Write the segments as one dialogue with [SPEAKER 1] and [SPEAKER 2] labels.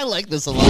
[SPEAKER 1] I like this a lot.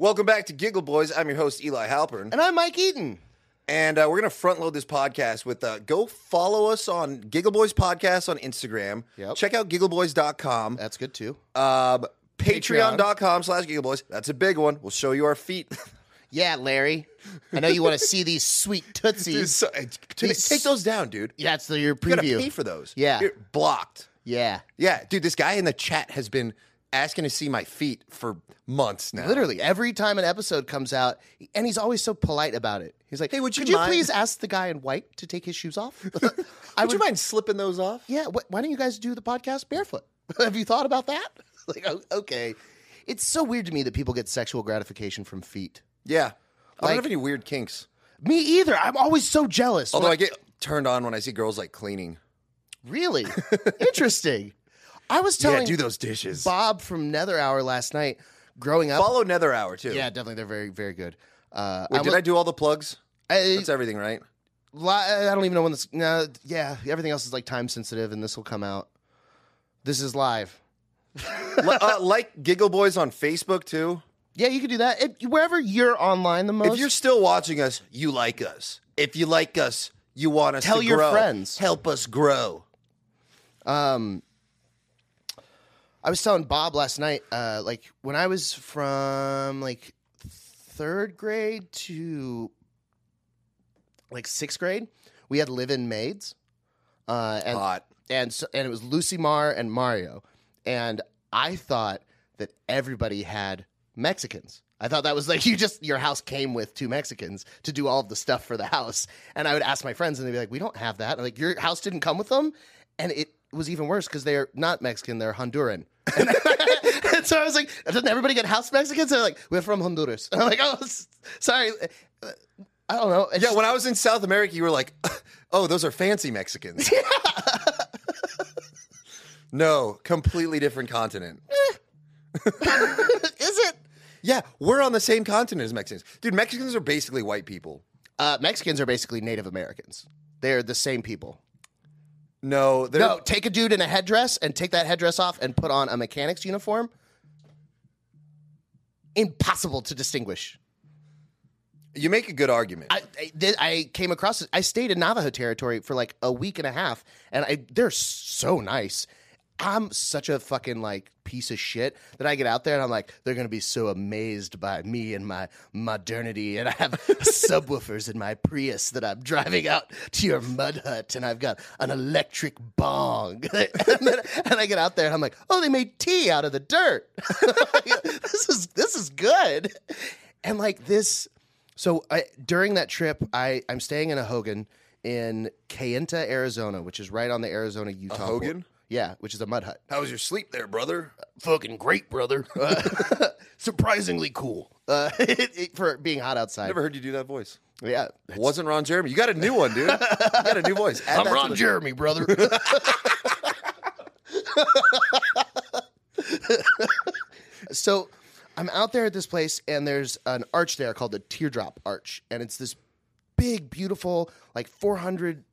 [SPEAKER 2] Welcome back to Giggle Boys. I'm your host Eli Halpern,
[SPEAKER 1] And I'm Mike Eaton.
[SPEAKER 2] And uh, we're gonna front load this podcast with uh, go follow us on Giggle Boys Podcast on Instagram.
[SPEAKER 1] Yep.
[SPEAKER 2] Check out giggleboys.com.
[SPEAKER 1] That's good too.
[SPEAKER 2] Um,
[SPEAKER 1] Patreon.
[SPEAKER 2] Patreon.com slash Giggle Boys. That's a big one. We'll show you our feet.
[SPEAKER 1] Yeah, Larry. I know you want to see these sweet
[SPEAKER 2] Dude,
[SPEAKER 1] tootsies.
[SPEAKER 2] so- uh, take, take those down, dude.
[SPEAKER 1] Yeah, it's the, your
[SPEAKER 2] You gotta
[SPEAKER 1] preview.
[SPEAKER 2] pay for those.
[SPEAKER 1] Yeah.
[SPEAKER 2] You're blocked.
[SPEAKER 1] yeah.
[SPEAKER 2] Yeah, dude. This guy in the chat has been asking to see my feet for months now.
[SPEAKER 1] Literally, every time an episode comes out, and he's always so polite about it. He's like,
[SPEAKER 2] Hey, would you
[SPEAKER 1] could you
[SPEAKER 2] mind-
[SPEAKER 1] please ask the guy in white to take his shoes off? I
[SPEAKER 2] Would you mind slipping those off?
[SPEAKER 1] Yeah, wh- why don't you guys do the podcast barefoot? Have you thought about that? like, oh, okay. It's so weird to me that people get sexual gratification from feet.
[SPEAKER 2] Yeah. I don't
[SPEAKER 1] Like-
[SPEAKER 2] have any weird kinks.
[SPEAKER 1] Me either. I'm always so jealous.
[SPEAKER 2] Although I get turned on when I see girls like cleaning.
[SPEAKER 1] really interesting. I was telling
[SPEAKER 2] yeah, do those dishes.
[SPEAKER 1] Bob from Nether Hour last night. Growing up,
[SPEAKER 2] Follow Nether Hour too.
[SPEAKER 1] yeah, definitely, they're very, very good. Uh,
[SPEAKER 2] Wait, did I do all the plugs?
[SPEAKER 1] I,
[SPEAKER 2] That's everything, right?
[SPEAKER 1] I don't even know when this. No, yeah, everything else is like time sensitive, and this will come out. This is live.
[SPEAKER 2] Li- uh, like Giggle Boys on Facebook too.
[SPEAKER 1] Yeah, you can do that It- wherever you're online the most.
[SPEAKER 2] If you're still watching us, you like us. If you like us, you want us
[SPEAKER 1] Tell
[SPEAKER 2] to
[SPEAKER 1] your
[SPEAKER 2] grow.
[SPEAKER 1] friends.
[SPEAKER 2] Help us grow.
[SPEAKER 1] Um, I was telling Bob last night, uh, like when I was from like third grade to like sixth grade, we had live-in maids, uh, and
[SPEAKER 2] Hot.
[SPEAKER 1] and so, and it was Lucy Mar and Mario, and I thought that everybody had Mexicans. I thought that was like you just your house came with two Mexicans to do all of the stuff for the house, and I would ask my friends, and they'd be like, "We don't have that." like your house didn't come with them, and it was even worse because they're not Mexican; they're Honduran. And, and so I was like, "Doesn't everybody get house Mexicans?" They're like, "We're from Honduras." And I'm like, "Oh, sorry." I don't know. It's
[SPEAKER 2] Yeah, when I was in South America, you were like, "Oh, those are fancy Mexicans." no, completely different continent.
[SPEAKER 1] is it?
[SPEAKER 2] Yeah, we're on the same continent as Mexicans. Dude, Mexicans are basically white people.
[SPEAKER 1] Uh, Mexicans are basically Native Americans. They're the same people.
[SPEAKER 2] No, they're
[SPEAKER 1] No, take a dude in a headdress and take that headdress off and put on a mechanic's uniform. Impossible to distinguish.
[SPEAKER 2] You make a good argument.
[SPEAKER 1] I, I, I came across. I stayed in Navajo territory for like a week and a half, and I they're so nice. I'm such a fucking like piece of shit that I get out there and I'm like, they're gonna be so amazed by me and my modernity, and I have subwoofers in my Prius that I'm driving out to your mud hut, and I've got an electric bong, and, then, and I get out there and I'm like, oh, they made tea out of the dirt. this is this is good, and like this. So I, during that trip, I I'm staying in a Hogan in Kayenta, Arizona, which is right on the Arizona Utah. border.
[SPEAKER 2] Hogan?
[SPEAKER 1] Yeah, which is a mud hut.
[SPEAKER 2] How was your sleep there, brother?
[SPEAKER 1] Fucking great, brother. Uh, surprisingly cool uh, for being hot outside.
[SPEAKER 2] Never heard you do that voice.
[SPEAKER 1] yeah,
[SPEAKER 2] Wasn't Ron Jeremy. You got a new one, dude. You got a new voice. Add
[SPEAKER 1] I'm Ron Jeremy, brother. so I'm out there at this place, and there's an arch there called the Teardrop Arch, and it's this big, beautiful, like 400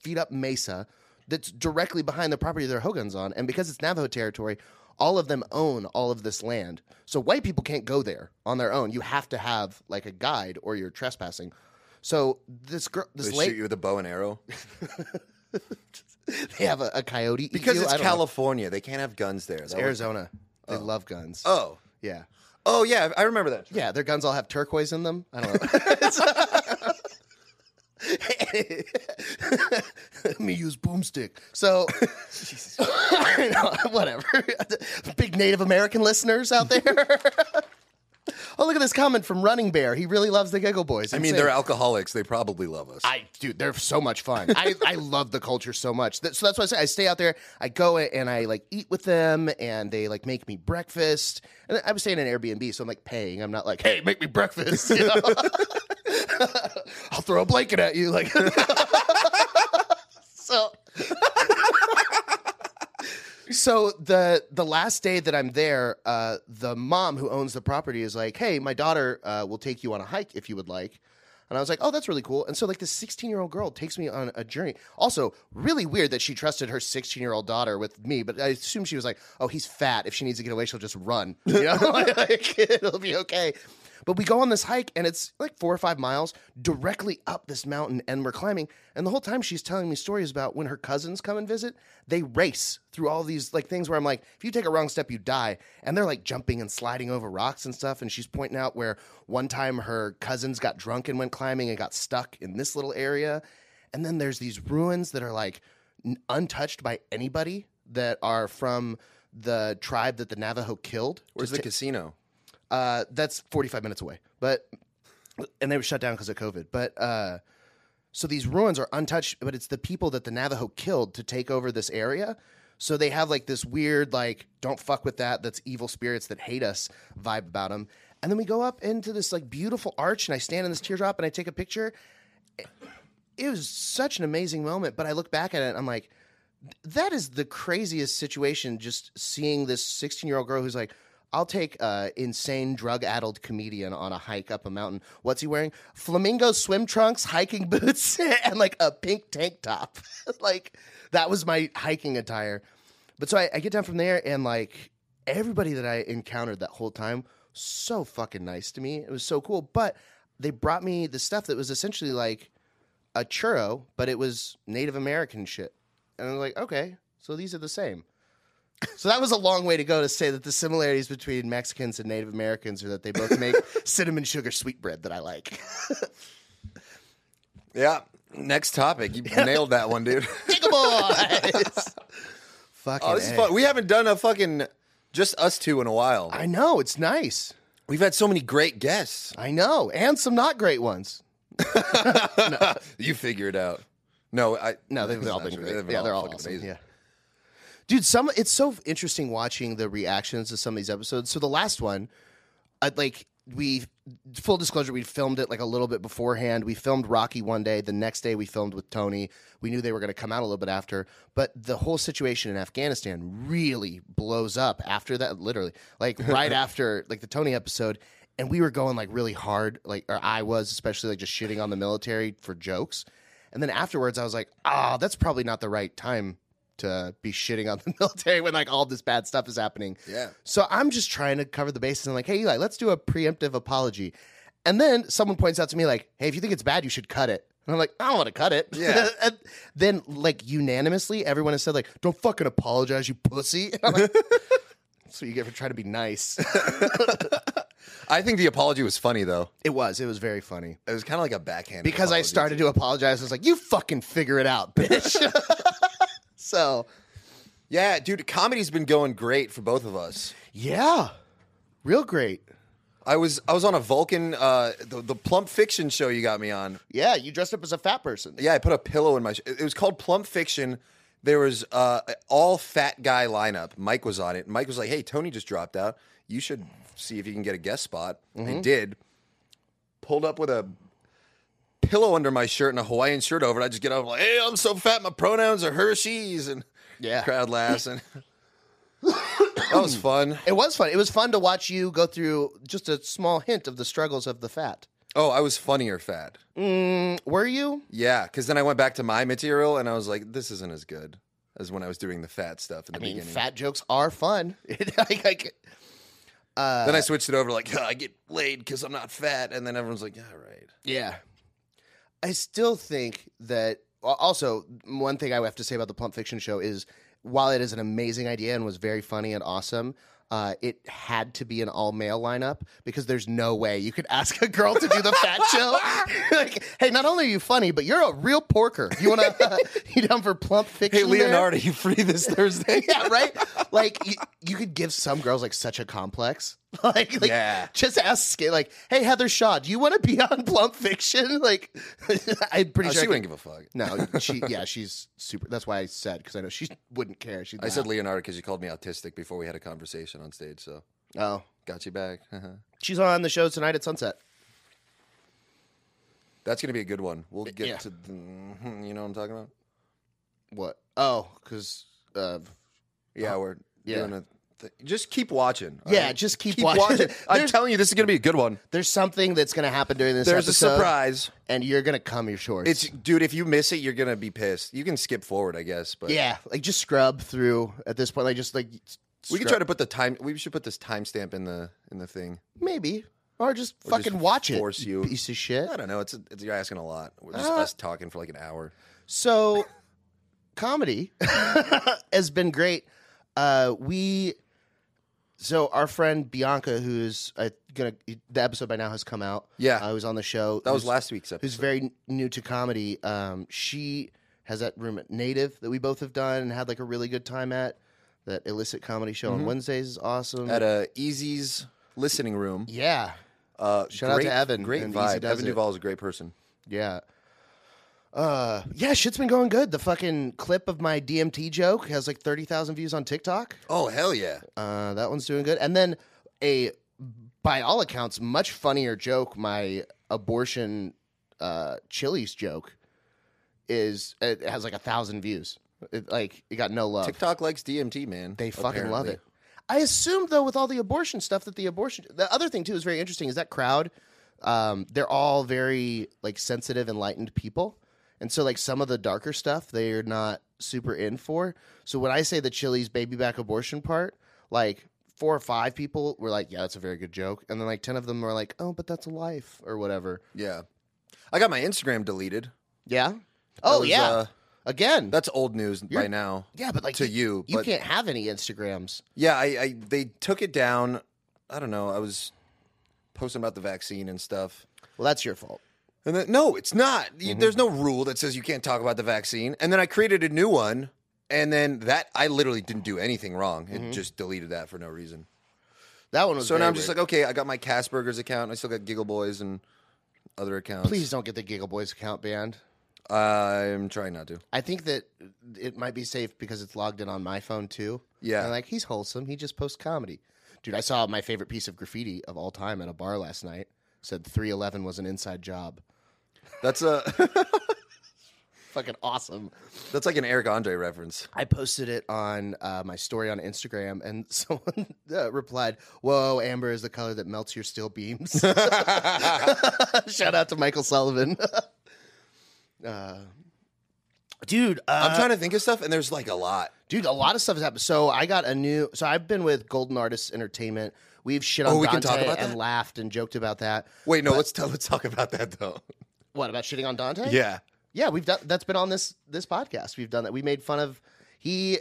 [SPEAKER 1] feet up mesa that's directly behind the property their Hogan's on. And because it's Navajo territory, all of them own all of this land. So white people can't go there on their own. You have to have like a guide, or you're trespassing. So this girl, this
[SPEAKER 2] They
[SPEAKER 1] lady,
[SPEAKER 2] shoot you with a bow and arrow.
[SPEAKER 1] they have a, a coyote
[SPEAKER 2] Because
[SPEAKER 1] you?
[SPEAKER 2] it's
[SPEAKER 1] don't know.
[SPEAKER 2] California. They can't have guns there. Was-
[SPEAKER 1] Arizona. They oh. love guns.
[SPEAKER 2] Oh.
[SPEAKER 1] Yeah.
[SPEAKER 2] Oh, yeah. I remember that.
[SPEAKER 1] Yeah, their guns all have turquoise in them. I don't know. Let me use boomstick. So, whatever. Big Native American listeners out there. Oh, look at this comment from Running Bear. He really loves the Giggle Boys.
[SPEAKER 2] I mean,
[SPEAKER 1] Insane.
[SPEAKER 2] they're alcoholics. They probably love us.
[SPEAKER 1] I dude, they're so much fun. I, I love the culture so much. That, so that's why I say I stay out there. I go and I like eat with them, and they like make me breakfast. And I was staying in an Airbnb, so I'm like paying. I'm not like, hey, make me breakfast. You know? I'll throw a blanket at you. Like, so so the the last day that I'm there, uh, the mom who owns the property is like, "Hey, my daughter uh, will take you on a hike if you would like." And I was like, "Oh, that's really cool." And so like this 16 year old girl takes me on a journey. Also, really weird that she trusted her 16 year old daughter with me, but I assume she was like, "Oh, he's fat. If she needs to get away, she'll just run. You know, like, it'll be okay." But we go on this hike and it's like four or five miles directly up this mountain and we're climbing. And the whole time she's telling me stories about when her cousins come and visit, they race through all these like things where I'm like, if you take a wrong step, you die. And they're like jumping and sliding over rocks and stuff. And she's pointing out where one time her cousins got drunk and went climbing and got stuck in this little area. And then there's these ruins that are like untouched by anybody that are from the tribe that the Navajo killed.
[SPEAKER 2] Where's the
[SPEAKER 1] ta-
[SPEAKER 2] casino?
[SPEAKER 1] Uh, that's 45 minutes away. But and they were shut down because of COVID. But uh, so these ruins are untouched, but it's the people that the Navajo killed to take over this area. So they have like this weird, like, don't fuck with that. That's evil spirits that hate us vibe about them. And then we go up into this like beautiful arch, and I stand in this teardrop and I take a picture. It was such an amazing moment. But I look back at it, and I'm like, that is the craziest situation. Just seeing this 16 year old girl who's like, I'll take a insane drug addled comedian on a hike up a mountain. What's he wearing? Flamingo swim trunks, hiking boots, and like a pink tank top. like that was my hiking attire. But so I, I get down from there and like everybody that I encountered that whole time, so fucking nice to me. It was so cool. But they brought me the stuff that was essentially like a churro, but it was Native American shit. And I was like, okay, so these are the same. So that was a long way to go to say that the similarities between Mexicans and Native Americans are that they both make cinnamon sugar sweetbread that I like.
[SPEAKER 2] Yeah. Next topic. You nailed that one, dude.
[SPEAKER 1] Jiggle boys. Oh, fucking
[SPEAKER 2] Oh, this is fun. We haven't done a fucking just us two in a while.
[SPEAKER 1] I know it's nice.
[SPEAKER 2] We've had so many great guests.
[SPEAKER 1] I know, and some not great ones.
[SPEAKER 2] You figure it out. No, I
[SPEAKER 1] No, they've
[SPEAKER 2] that's
[SPEAKER 1] all been great.
[SPEAKER 2] They've
[SPEAKER 1] yeah, they're all awesome.
[SPEAKER 2] amazing.
[SPEAKER 1] Yeah. Dude, some it's so interesting watching the reactions to some of these episodes. So the last one, I, like we full disclosure, we filmed it like a little bit beforehand. We filmed Rocky one day. The next day we filmed with Tony. We knew they were going to come out a little bit after, but the whole situation in Afghanistan really blows up after that. Literally, like right after like the Tony episode. And we were going like really hard, like or I was especially like just shitting on the military for jokes. And then afterwards, I was like, ah, that's probably not the right time to be shitting on the military when like all this bad stuff is happening.
[SPEAKER 2] Yeah.
[SPEAKER 1] So I'm just trying to cover the bases and I'm like, hey, Eli, let's do a preemptive apology. And then someone points out to me like, hey, if you think it's bad, you should cut it. And I'm like, I don't want to cut it.
[SPEAKER 2] Yeah.
[SPEAKER 1] and then like unanimously, everyone has said like, don't fucking apologize, you pussy. And I'm like, That's what you get for trying to be nice.
[SPEAKER 2] I think the apology was funny though.
[SPEAKER 1] it was. It was very funny.
[SPEAKER 2] It was kind of like a backhand.
[SPEAKER 1] Because I started to apologize. I was like, you fucking figure it out, bitch. So
[SPEAKER 2] Yeah, dude, comedy's been going great for both of us.
[SPEAKER 1] yeah. Real great.
[SPEAKER 2] I was I was on a Vulcan uh the, the Plump Fiction show you got me on.
[SPEAKER 1] Yeah, you dressed up as a fat person.
[SPEAKER 2] Yeah, I put a pillow in my. Sh- it was called Plump Fiction. There was uh all fat guy lineup. Mike was on it. Mike was like, "Hey, Tony just dropped out. You should see if you can get a guest spot." I did. Pulled up with a pillow under my shirt and a Hawaiian shirt over it. I just get up like, "Hey, I'm so fat. My pronouns are Hershey's," and
[SPEAKER 1] Yeah.
[SPEAKER 2] crowd laughs and. that was fun.
[SPEAKER 1] It was fun. It was fun to watch you go through just a small hint of the struggles of the fat.
[SPEAKER 2] Oh, I was funnier fat.
[SPEAKER 1] Mm, were you?
[SPEAKER 2] Yeah, because then I went back to my material and I was like, this isn't as good as when I was doing the fat stuff in the
[SPEAKER 1] I mean,
[SPEAKER 2] beginning.
[SPEAKER 1] fat jokes are fun. like, like, uh,
[SPEAKER 2] then I switched it over like, "Oh, I get laid because I'm not fat, and then everyone's like, yeah, right.
[SPEAKER 1] yeah. I still think that. Also, one thing I have to say about the Plump Fiction show is, while it is an amazing idea and was very funny and awesome, uh, it had to be an all male lineup because there's no way you could ask a girl to do the fat show. like, hey, not only are you funny, but you're a real porker. You want to? you down for Plump Fiction?
[SPEAKER 2] Hey. Leonardo, you free this Thursday?
[SPEAKER 1] yeah, right. Like you, you could give some girls like such a complex. Like, like
[SPEAKER 2] Yeah.
[SPEAKER 1] just ask like, hey Heather Shaw, do you want to be on Plump Fiction? Like, I'm pretty
[SPEAKER 2] Oh,
[SPEAKER 1] sure.
[SPEAKER 2] she
[SPEAKER 1] I
[SPEAKER 2] wouldn't give a fuck.
[SPEAKER 1] no, she yeah, she's super. That's why I said because I know she wouldn't care. She
[SPEAKER 2] I said Leonardo because you called me autistic before we had a conversation on stage, so
[SPEAKER 1] oh,
[SPEAKER 2] got you back.
[SPEAKER 1] she's on the show tonight at sunset.
[SPEAKER 2] That's gonna be a good one. We'll get
[SPEAKER 1] Yeah.
[SPEAKER 2] to, the, you know what I'm talking about.
[SPEAKER 1] What? Oh, because uh,
[SPEAKER 2] Yeah, we're
[SPEAKER 1] yeah.
[SPEAKER 2] doing a. Just keep watching.
[SPEAKER 1] Yeah,
[SPEAKER 2] right?
[SPEAKER 1] just keep watching.
[SPEAKER 2] watching. I'm telling you, this is gonna be a good one.
[SPEAKER 1] there's something that's going to happen during this
[SPEAKER 2] There's a surprise.
[SPEAKER 1] and you're going to come your shorts.
[SPEAKER 2] It's dude. If you miss it, you're gonna be pissed. You can skip forward, I guess. But
[SPEAKER 1] yeah, like just scrub through at this point. Like just like
[SPEAKER 2] we can
[SPEAKER 1] scrub-
[SPEAKER 2] try to put the time. We should put this timestamp in the in the thing.
[SPEAKER 1] maybe or just
[SPEAKER 2] Or
[SPEAKER 1] fucking
[SPEAKER 2] just
[SPEAKER 1] watch it.
[SPEAKER 2] force you.
[SPEAKER 1] piece of shit.
[SPEAKER 2] I don't know. It's, it's you're asking a lot. We're just
[SPEAKER 1] Uh,
[SPEAKER 2] us talking for like an hour.
[SPEAKER 1] So, comedy has been great. Uh, we, so our friend Bianca, who's uh, gonna, the episode by now has come out.
[SPEAKER 2] Yeah.
[SPEAKER 1] uh, was on the show.
[SPEAKER 2] That was last week's episode.
[SPEAKER 1] Who's very n- new to comedy. Um, she has that room at Native that we both have done and had like a really good time at. That illicit comedy show on Wednesdays is awesome.
[SPEAKER 2] At a Easy's listening room.
[SPEAKER 1] yeah,
[SPEAKER 2] Uh,
[SPEAKER 1] Shout out to Evan
[SPEAKER 2] Great
[SPEAKER 1] and Easy
[SPEAKER 2] vibe.
[SPEAKER 1] does
[SPEAKER 2] Evan
[SPEAKER 1] it.
[SPEAKER 2] Duvall is a great person.
[SPEAKER 1] Yeah. Uh, yeah, shit's been going good. The fucking clip of my DMT joke has like 30,000 views on TikTok.
[SPEAKER 2] Oh hell yeah!
[SPEAKER 1] Uh, that one's doing good. And then a, by all accounts, much funnier joke, my abortion uh, Chili's joke, is it has like a thousand views. It, like, it got no love.
[SPEAKER 2] TikTok likes DMT, man.
[SPEAKER 1] They fucking love it. I assumed though with all the abortion stuff that the abortion the other thing too is very interesting is that crowd um, they're all very like sensitive enlightened people and so like some of the darker stuff they're not super in for so when I say the Chili's baby back abortion part like four or five people were like yeah that's a very good joke and then like 10 of them were like oh but that's a life or whatever
[SPEAKER 2] Yeah, I got my Instagram deleted.
[SPEAKER 1] yeah oh
[SPEAKER 2] was,
[SPEAKER 1] yeah
[SPEAKER 2] uh,
[SPEAKER 1] again
[SPEAKER 2] that's old news by now.
[SPEAKER 1] yeah but like
[SPEAKER 2] to you,
[SPEAKER 1] you
[SPEAKER 2] but-
[SPEAKER 1] can't have any Instagrams
[SPEAKER 2] Yeah, I, I they took it down. I don't know. I was posting about the vaccine and stuff.
[SPEAKER 1] well that's your fault
[SPEAKER 2] And then no, it's not.
[SPEAKER 1] Mm-hmm.
[SPEAKER 2] There's no rule that says you can't talk about the vaccine. And then I created a new one, and then that I literally didn't do anything wrong. It
[SPEAKER 1] Mm-hmm.
[SPEAKER 2] just deleted that for no reason.
[SPEAKER 1] that one was
[SPEAKER 2] So now I'm just like, okay, I got my Casperger's account. I still got Giggle Boys and other accounts.
[SPEAKER 1] Please don't get the Giggle Boys account banned.
[SPEAKER 2] I'm trying not to.
[SPEAKER 1] I think that it might be safe because it's logged in on my phone too.
[SPEAKER 2] Yeah.
[SPEAKER 1] And like he's wholesome. He just posts comedy. Dude, I saw my favorite piece of graffiti of all time at a bar last night. Said 311 was an inside job.
[SPEAKER 2] That's a
[SPEAKER 1] Fucking awesome.
[SPEAKER 2] that's like an Eric Andre reference.
[SPEAKER 1] I posted it on uh, my story on Instagram, and someone uh, replied, "Whoa, amber is the color that melts your steel beams." Shout out to Michael Sullivan. uh, dude, uh,
[SPEAKER 2] I'm trying to think of stuff, and there's like a lot.
[SPEAKER 1] Dude, a lot of stuff has happened. So I got a new. So I've been with Golden Artists Entertainment. We've shit on
[SPEAKER 2] Oh, we can
[SPEAKER 1] Dante
[SPEAKER 2] talk about
[SPEAKER 1] and
[SPEAKER 2] that?
[SPEAKER 1] laughed and joked about that.
[SPEAKER 2] Wait, no, let's tell, let's talk about that though.
[SPEAKER 1] What about shitting on Dante?
[SPEAKER 2] Yeah.
[SPEAKER 1] yeah. We've done that's been on this this podcast. We've done that. We made fun of he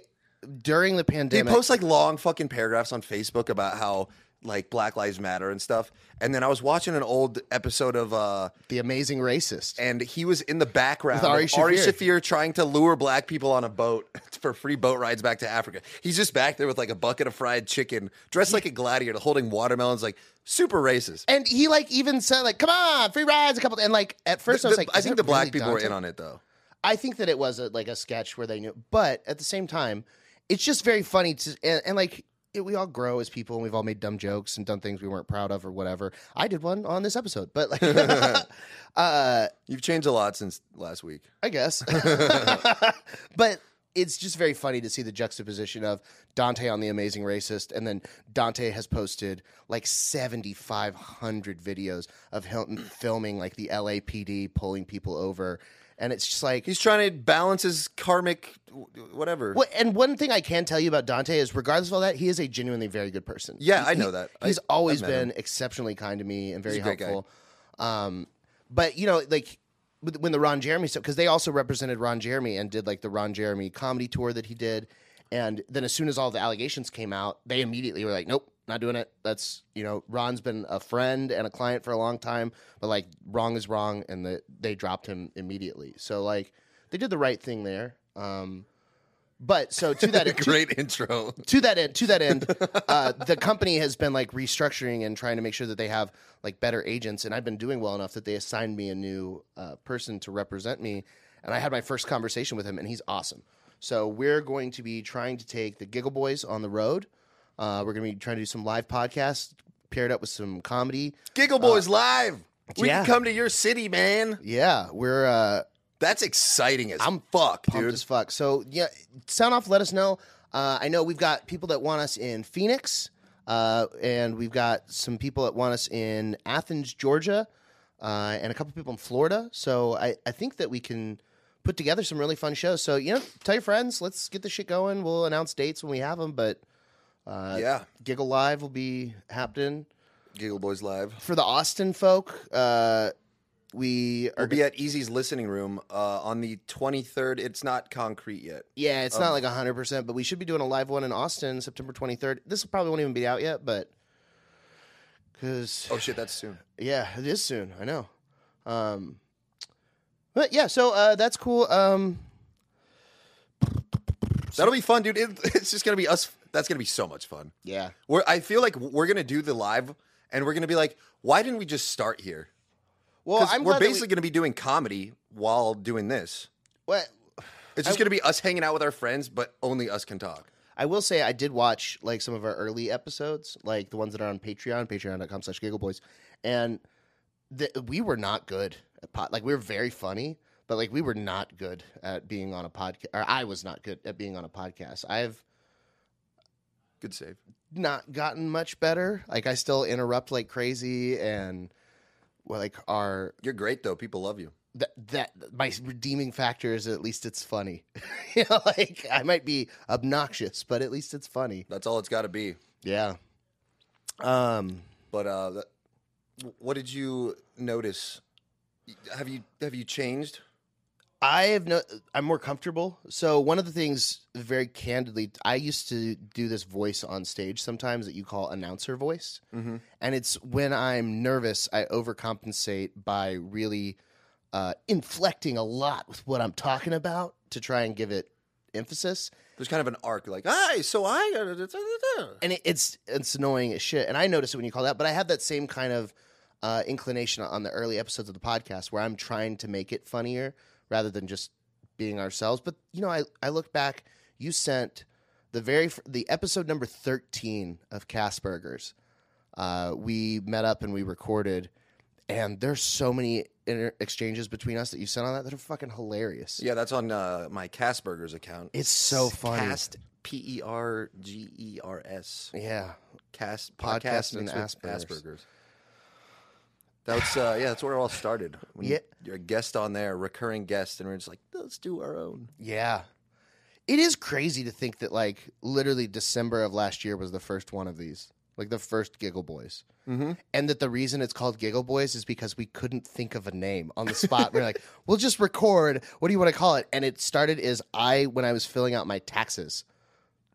[SPEAKER 1] during the pandemic.
[SPEAKER 2] He posts like long fucking paragraphs on Facebook about how like Black Lives Matter and stuff. And then I was watching an old episode of uh
[SPEAKER 1] the amazing racist.
[SPEAKER 2] and he was in the background
[SPEAKER 1] With Ari
[SPEAKER 2] of Ari.
[SPEAKER 1] Shaffir
[SPEAKER 2] trying to lure black people on a boat for free boat rides back to Africa. He's just back there with like a bucket of fried chicken, dressed like a gladiator, holding watermelons, like super racist.
[SPEAKER 1] And he like even said like, "Come on, free rides a couple." And like at first I was
[SPEAKER 2] The-
[SPEAKER 1] like,
[SPEAKER 2] I think the black
[SPEAKER 1] really
[SPEAKER 2] people were in on it though.
[SPEAKER 1] I think that it was a, like a sketch where they knew, but at the same time, it's just very funny to and, and like it, we all grow as people and we've all made dumb jokes and done things we weren't proud of or whatever. I did one on this episode, but like, uh,
[SPEAKER 2] You've changed a lot since last week.
[SPEAKER 1] I guess, but it's just very funny to see the juxtaposition of Dante on the Amazing Racist, and then Dante has posted like seventy five hundred videos of him filming like the LAPD pulling people over. And it's just like
[SPEAKER 2] He's trying to balance his karmic whatever.
[SPEAKER 1] Well, and one thing I can tell you about Dante is, regardless of all that, he is a genuinely very good person.
[SPEAKER 2] Yeah,
[SPEAKER 1] He-
[SPEAKER 2] I know
[SPEAKER 1] he-
[SPEAKER 2] that. I-
[SPEAKER 1] He's always been exceptionally kind to me and very
[SPEAKER 2] He's a great guy.
[SPEAKER 1] helpful. Um, but you know, like when the Ron Jeremy stuff, because they also represented Ron Jeremy and did like the Ron Jeremy comedy tour that he did, and then as soon as all the allegations came out, they immediately were like, "Nope, not doing it." That's you know, Ron's been a friend and a client for a long time, but like wrong is wrong, and the, they dropped him immediately. So like they did the right thing there. Um, but so to that to,
[SPEAKER 2] Great intro.
[SPEAKER 1] to that end, to that end, uh, the company has been like restructuring and trying to make sure that they have like better agents. And I've been doing well enough that they assigned me a new uh, person to represent me. And I had my first conversation with him, and he's awesome. So we're going to be trying to take the Giggle Boys on the road. Uh, we're going to be trying to do some live podcasts paired up with some comedy.
[SPEAKER 2] Giggle Boys live. We
[SPEAKER 1] yeah.
[SPEAKER 2] can come to your city, man.
[SPEAKER 1] Yeah, we're uh,
[SPEAKER 2] That's exciting as
[SPEAKER 1] I'm
[SPEAKER 2] fuck, dude.
[SPEAKER 1] as fuck. So yeah, sound off. Let us know. Uh, I know we've got people that want us in Phoenix, uh, and we've got some people that want us in Athens, Georgia, uh, and a couple people in Florida. So I, I think that we can put together some really fun shows. So you know, tell your friends. Let's get this shit going. We'll announce dates when we have them. But uh,
[SPEAKER 2] yeah,
[SPEAKER 1] Giggle Live will be happening
[SPEAKER 2] Giggle Boys Live.
[SPEAKER 1] for the Austin folk. Uh, we are
[SPEAKER 2] We'll be at Easy's listening room uh, on the 23rd. It's not concrete yet.
[SPEAKER 1] Yeah, it's not like 100%, but we should be doing a live one in Austin September 23rd. This probably won't even be out yet, but cuz
[SPEAKER 2] Oh shit, that's soon.
[SPEAKER 1] yeah, it is soon. I know. Um but yeah, so uh that's cool. Um
[SPEAKER 2] That'll be fun, dude. It, it's just gonna be us. That's gonna be so much fun.
[SPEAKER 1] yeah.
[SPEAKER 2] We're, I feel like we're gonna do the live, and we're gonna be like, why didn't we just start here?
[SPEAKER 1] Well,
[SPEAKER 2] we're
[SPEAKER 1] that we-
[SPEAKER 2] basically gonna be doing comedy while doing this.
[SPEAKER 1] what
[SPEAKER 2] It's just gonna be us hanging out with our friends, but only us can talk.
[SPEAKER 1] I will say I did watch like some of our early episodes, like the ones that are on Patreon, patreon.com slash giggleboys. And the, we were not good at pod. Like we were very funny, but like we were not good at being on a podcast. Or I was not good at being on a podcast. I've
[SPEAKER 2] Good save.
[SPEAKER 1] not gotten much better. Like I still interrupt like crazy and well, like our
[SPEAKER 2] You're great though. People love you.
[SPEAKER 1] that that my redeeming factor is at least it's funny. you know, like I might be obnoxious, but at least it's funny.
[SPEAKER 2] That's all it's got to be.
[SPEAKER 1] Yeah. Um
[SPEAKER 2] But uh, what did you notice? Have you have you changed?
[SPEAKER 1] I have no. I'm more comfortable. So one of the things, very candidly, I used to do this voice on stage sometimes that you call announcer voice,
[SPEAKER 2] Mm-hmm.
[SPEAKER 1] and it's when I'm nervous, I overcompensate by really uh, inflecting a lot with what I'm talking about to try and give it emphasis.
[SPEAKER 2] There's kind of an arc, like, "Hi, so I."
[SPEAKER 1] and it, it's it's annoying as shit. And I notice it when you call that, but I have that same kind of uh, inclination on the early episodes of the podcast where I'm trying to make it funnier rather than just being ourselves. But you know, I I look back. You sent the very the episode number thirteen of Caspergers. Uh, we met up and we recorded, and there's so many inter- exchanges between us that you sent on that that are fucking hilarious.
[SPEAKER 2] Yeah, that's on uh, my Caspergers account.
[SPEAKER 1] It's so funny.
[SPEAKER 2] Cast P E R G E R S.
[SPEAKER 1] Yeah.
[SPEAKER 2] Cast
[SPEAKER 1] Podcasting
[SPEAKER 2] podcast
[SPEAKER 1] and Asperger's.
[SPEAKER 2] Asperger's. That's uh, yeah, that's where it all started. When
[SPEAKER 1] Yeah.
[SPEAKER 2] you're a guest on there, a recurring guest, and we're just like, let's do our own.
[SPEAKER 1] Yeah. It is crazy to think that like literally December of last year was the first one of these. Like the first Giggle Boys.
[SPEAKER 2] Mm-hmm.
[SPEAKER 1] And that the reason it's called Giggle Boys is because we couldn't think of a name on the spot. we're like, we'll just record. What do you want to call it? And it started as I, when I was filling out my taxes,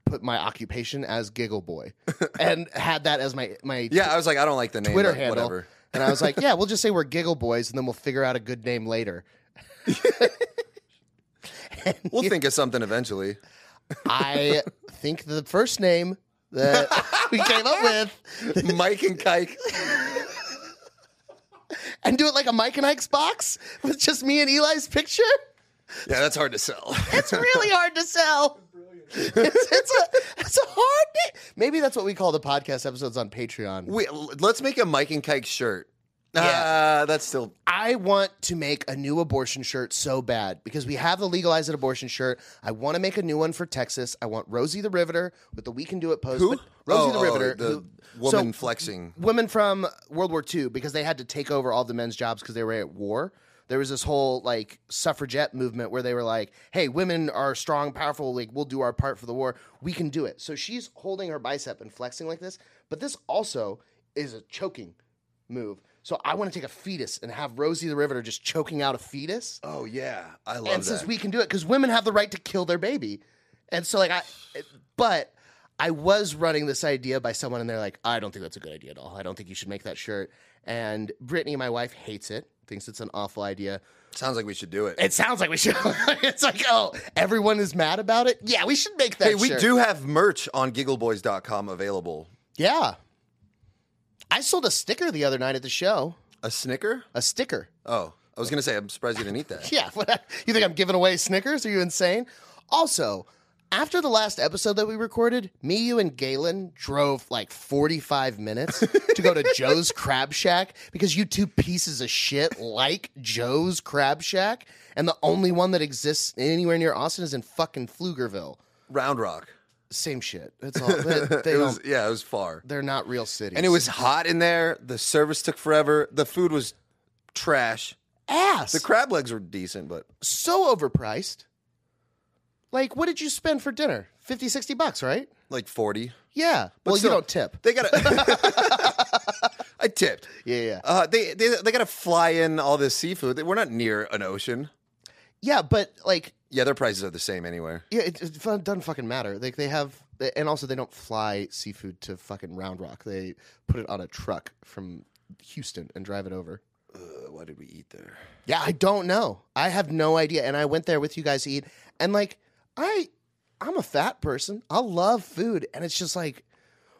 [SPEAKER 1] put my occupation as Giggle Boy and had that as my, my
[SPEAKER 2] Yeah, I was like, I don't like the name.
[SPEAKER 1] Twitter handle.
[SPEAKER 2] Whatever.
[SPEAKER 1] And I was like, yeah, we'll just say we're Giggle Boys and then we'll figure out a good name later.
[SPEAKER 2] We'll think of something eventually.
[SPEAKER 1] I think the first name that we came up with
[SPEAKER 2] Mike and Kike.
[SPEAKER 1] and do it like a Mike and Ike's box with just me and Eli's picture.
[SPEAKER 2] Yeah, that's hard to sell.
[SPEAKER 1] It's really hard to sell. It's, it's a it's a hard name. Maybe that's what we call the podcast episodes on Patreon.
[SPEAKER 2] L- let's make a Mike and Kike shirt.
[SPEAKER 1] Yeah.
[SPEAKER 2] Ah, that's still
[SPEAKER 1] I want to make a new abortion shirt so bad because we have the legalized abortion shirt. I want to make a new one for Texas. I want Rosie the Riveter with the We Can Do It post.
[SPEAKER 2] who?
[SPEAKER 1] Rosie the
[SPEAKER 2] Oh, oh,
[SPEAKER 1] Riveter,
[SPEAKER 2] the
[SPEAKER 1] who-
[SPEAKER 2] woman
[SPEAKER 1] so-
[SPEAKER 2] flexing.
[SPEAKER 1] women from World War II because they had to take over all the men's jobs because they were at war. There was this whole like suffragette movement where they were like, "Hey, women are strong, powerful. Like we'll do our part for the war. We can do it." So she's holding her bicep and flexing like this, but this also is a choking move. So I want to take a fetus and have Rosie the Riveter just choking out a fetus,
[SPEAKER 2] Oh yeah, I love
[SPEAKER 1] and
[SPEAKER 2] that.
[SPEAKER 1] since we can do it because women have the right to kill their baby, and so like I, but I was running this idea by someone, and they're like, I don't think that's a good idea at all. I don't think you should make that shirt. And Brittany, my wife, hates it. Thinks it's an awful idea.
[SPEAKER 2] Sounds like we should do it.
[SPEAKER 1] It sounds like we should. it's like, oh, everyone is mad about it. Yeah, we should make that.
[SPEAKER 2] Hey, we
[SPEAKER 1] shirt.
[SPEAKER 2] do have merch on giggleboys.com available.
[SPEAKER 1] Yeah, I sold a sticker the other night at the show.
[SPEAKER 2] A Snicker?
[SPEAKER 1] A sticker.
[SPEAKER 2] Oh, I was gonna say I'm surprised you didn't eat that.
[SPEAKER 1] Yeah, what, you think I'm giving away Snickers? Are you insane? Also, After the last episode that we recorded, me, you, and Galen drove like 45 minutes to go to Joe's Crab Shack because you two pieces of shit like Joe's Crab Shack, and the only one that exists anywhere near Austin is in fucking Pflugerville.
[SPEAKER 2] Round Rock.
[SPEAKER 1] Same shit. It's all they, they
[SPEAKER 2] it
[SPEAKER 1] don't.
[SPEAKER 2] was yeah, it was far.
[SPEAKER 1] they're not real cities.
[SPEAKER 2] And it was hot in there. The service took forever. The food was trash.
[SPEAKER 1] ass.
[SPEAKER 2] The crab legs were decent, but
[SPEAKER 1] so overpriced. Like, what did you spend for dinner? 50, 60 bucks, right?
[SPEAKER 2] like 40.
[SPEAKER 1] Yeah. well,
[SPEAKER 2] still-
[SPEAKER 1] you don't tip.
[SPEAKER 2] They got to I tipped.
[SPEAKER 1] Yeah, yeah.
[SPEAKER 2] Uh, they they they got to fly in all this seafood. We're not near an ocean.
[SPEAKER 1] Yeah, but like,
[SPEAKER 2] Yeah, their prices are the same anywhere.
[SPEAKER 1] yeah, it, it doesn't fucking matter. Like, they have, and also they don't fly seafood to fucking Round Rock. They put it on a truck from Houston and drive it over.
[SPEAKER 2] Uh, what did we eat there?
[SPEAKER 1] Yeah, I don't know. I have no idea. And I went there with you guys to eat, and like, I, I'm a fat person. I love food, and it's just like,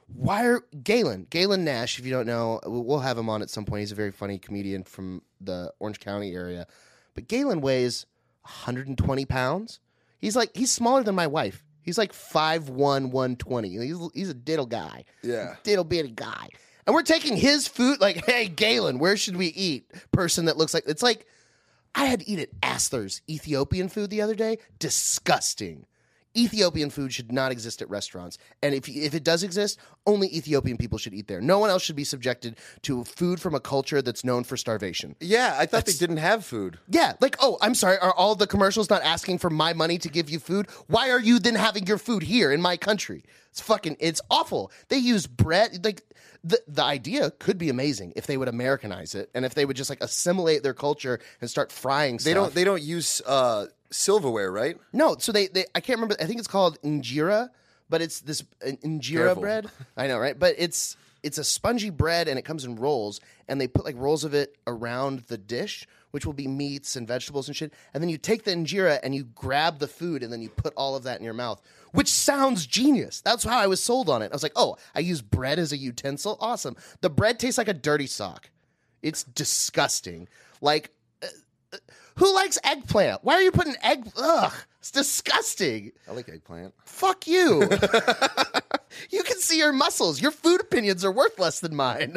[SPEAKER 1] why are Galen Galen Nash? If you don't know, we'll have him on at some point. He's a very funny comedian from the Orange County area. But Galen weighs 120 pounds. He's like he's smaller than my wife. He's like 5'1", 120. He's he's a diddle guy.
[SPEAKER 2] Yeah.
[SPEAKER 1] diddle bitty guy. And we're taking his food. Like, hey, Galen, where should we eat? Person that looks like it's like I had to eat at Aster's Ethiopian food the other day. Disgusting. Ethiopian food should not exist at restaurants, and if if it does exist, only Ethiopian people should eat there. No one else should be subjected to food from a culture that's known for starvation.
[SPEAKER 2] Yeah, I thought they didn't have food.
[SPEAKER 1] Yeah, like, oh, I'm sorry, are all the commercials not asking for my money to give you food? Why are you then having your food here in my country? It's fucking, it's awful. They use bread, like, the, the idea could be amazing if they would Americanize it and if they would just like assimilate their culture and start frying
[SPEAKER 2] They don't they don't use uh, silverware, right?
[SPEAKER 1] No, so they, they I can't remember. I think it's called injera, but it's this uh, injera
[SPEAKER 2] Careful.
[SPEAKER 1] bread. I know, right? But it's it's a spongy bread and it comes in rolls, and they put like rolls of it around the dish, which will be meats and vegetables and shit. And then you take the injera and you grab the food, and then you put all of that in your mouth, which sounds genius. That's how I was sold on it. I was like, oh, I use bread as a utensil. Awesome. The bread tastes like a dirty sock. It's disgusting. Like uh, uh, who likes eggplant? Why are you putting egg? Ugh, it's disgusting.
[SPEAKER 2] I like eggplant.
[SPEAKER 1] Fuck you. you can see your muscles. Your food opinions are worth less than mine.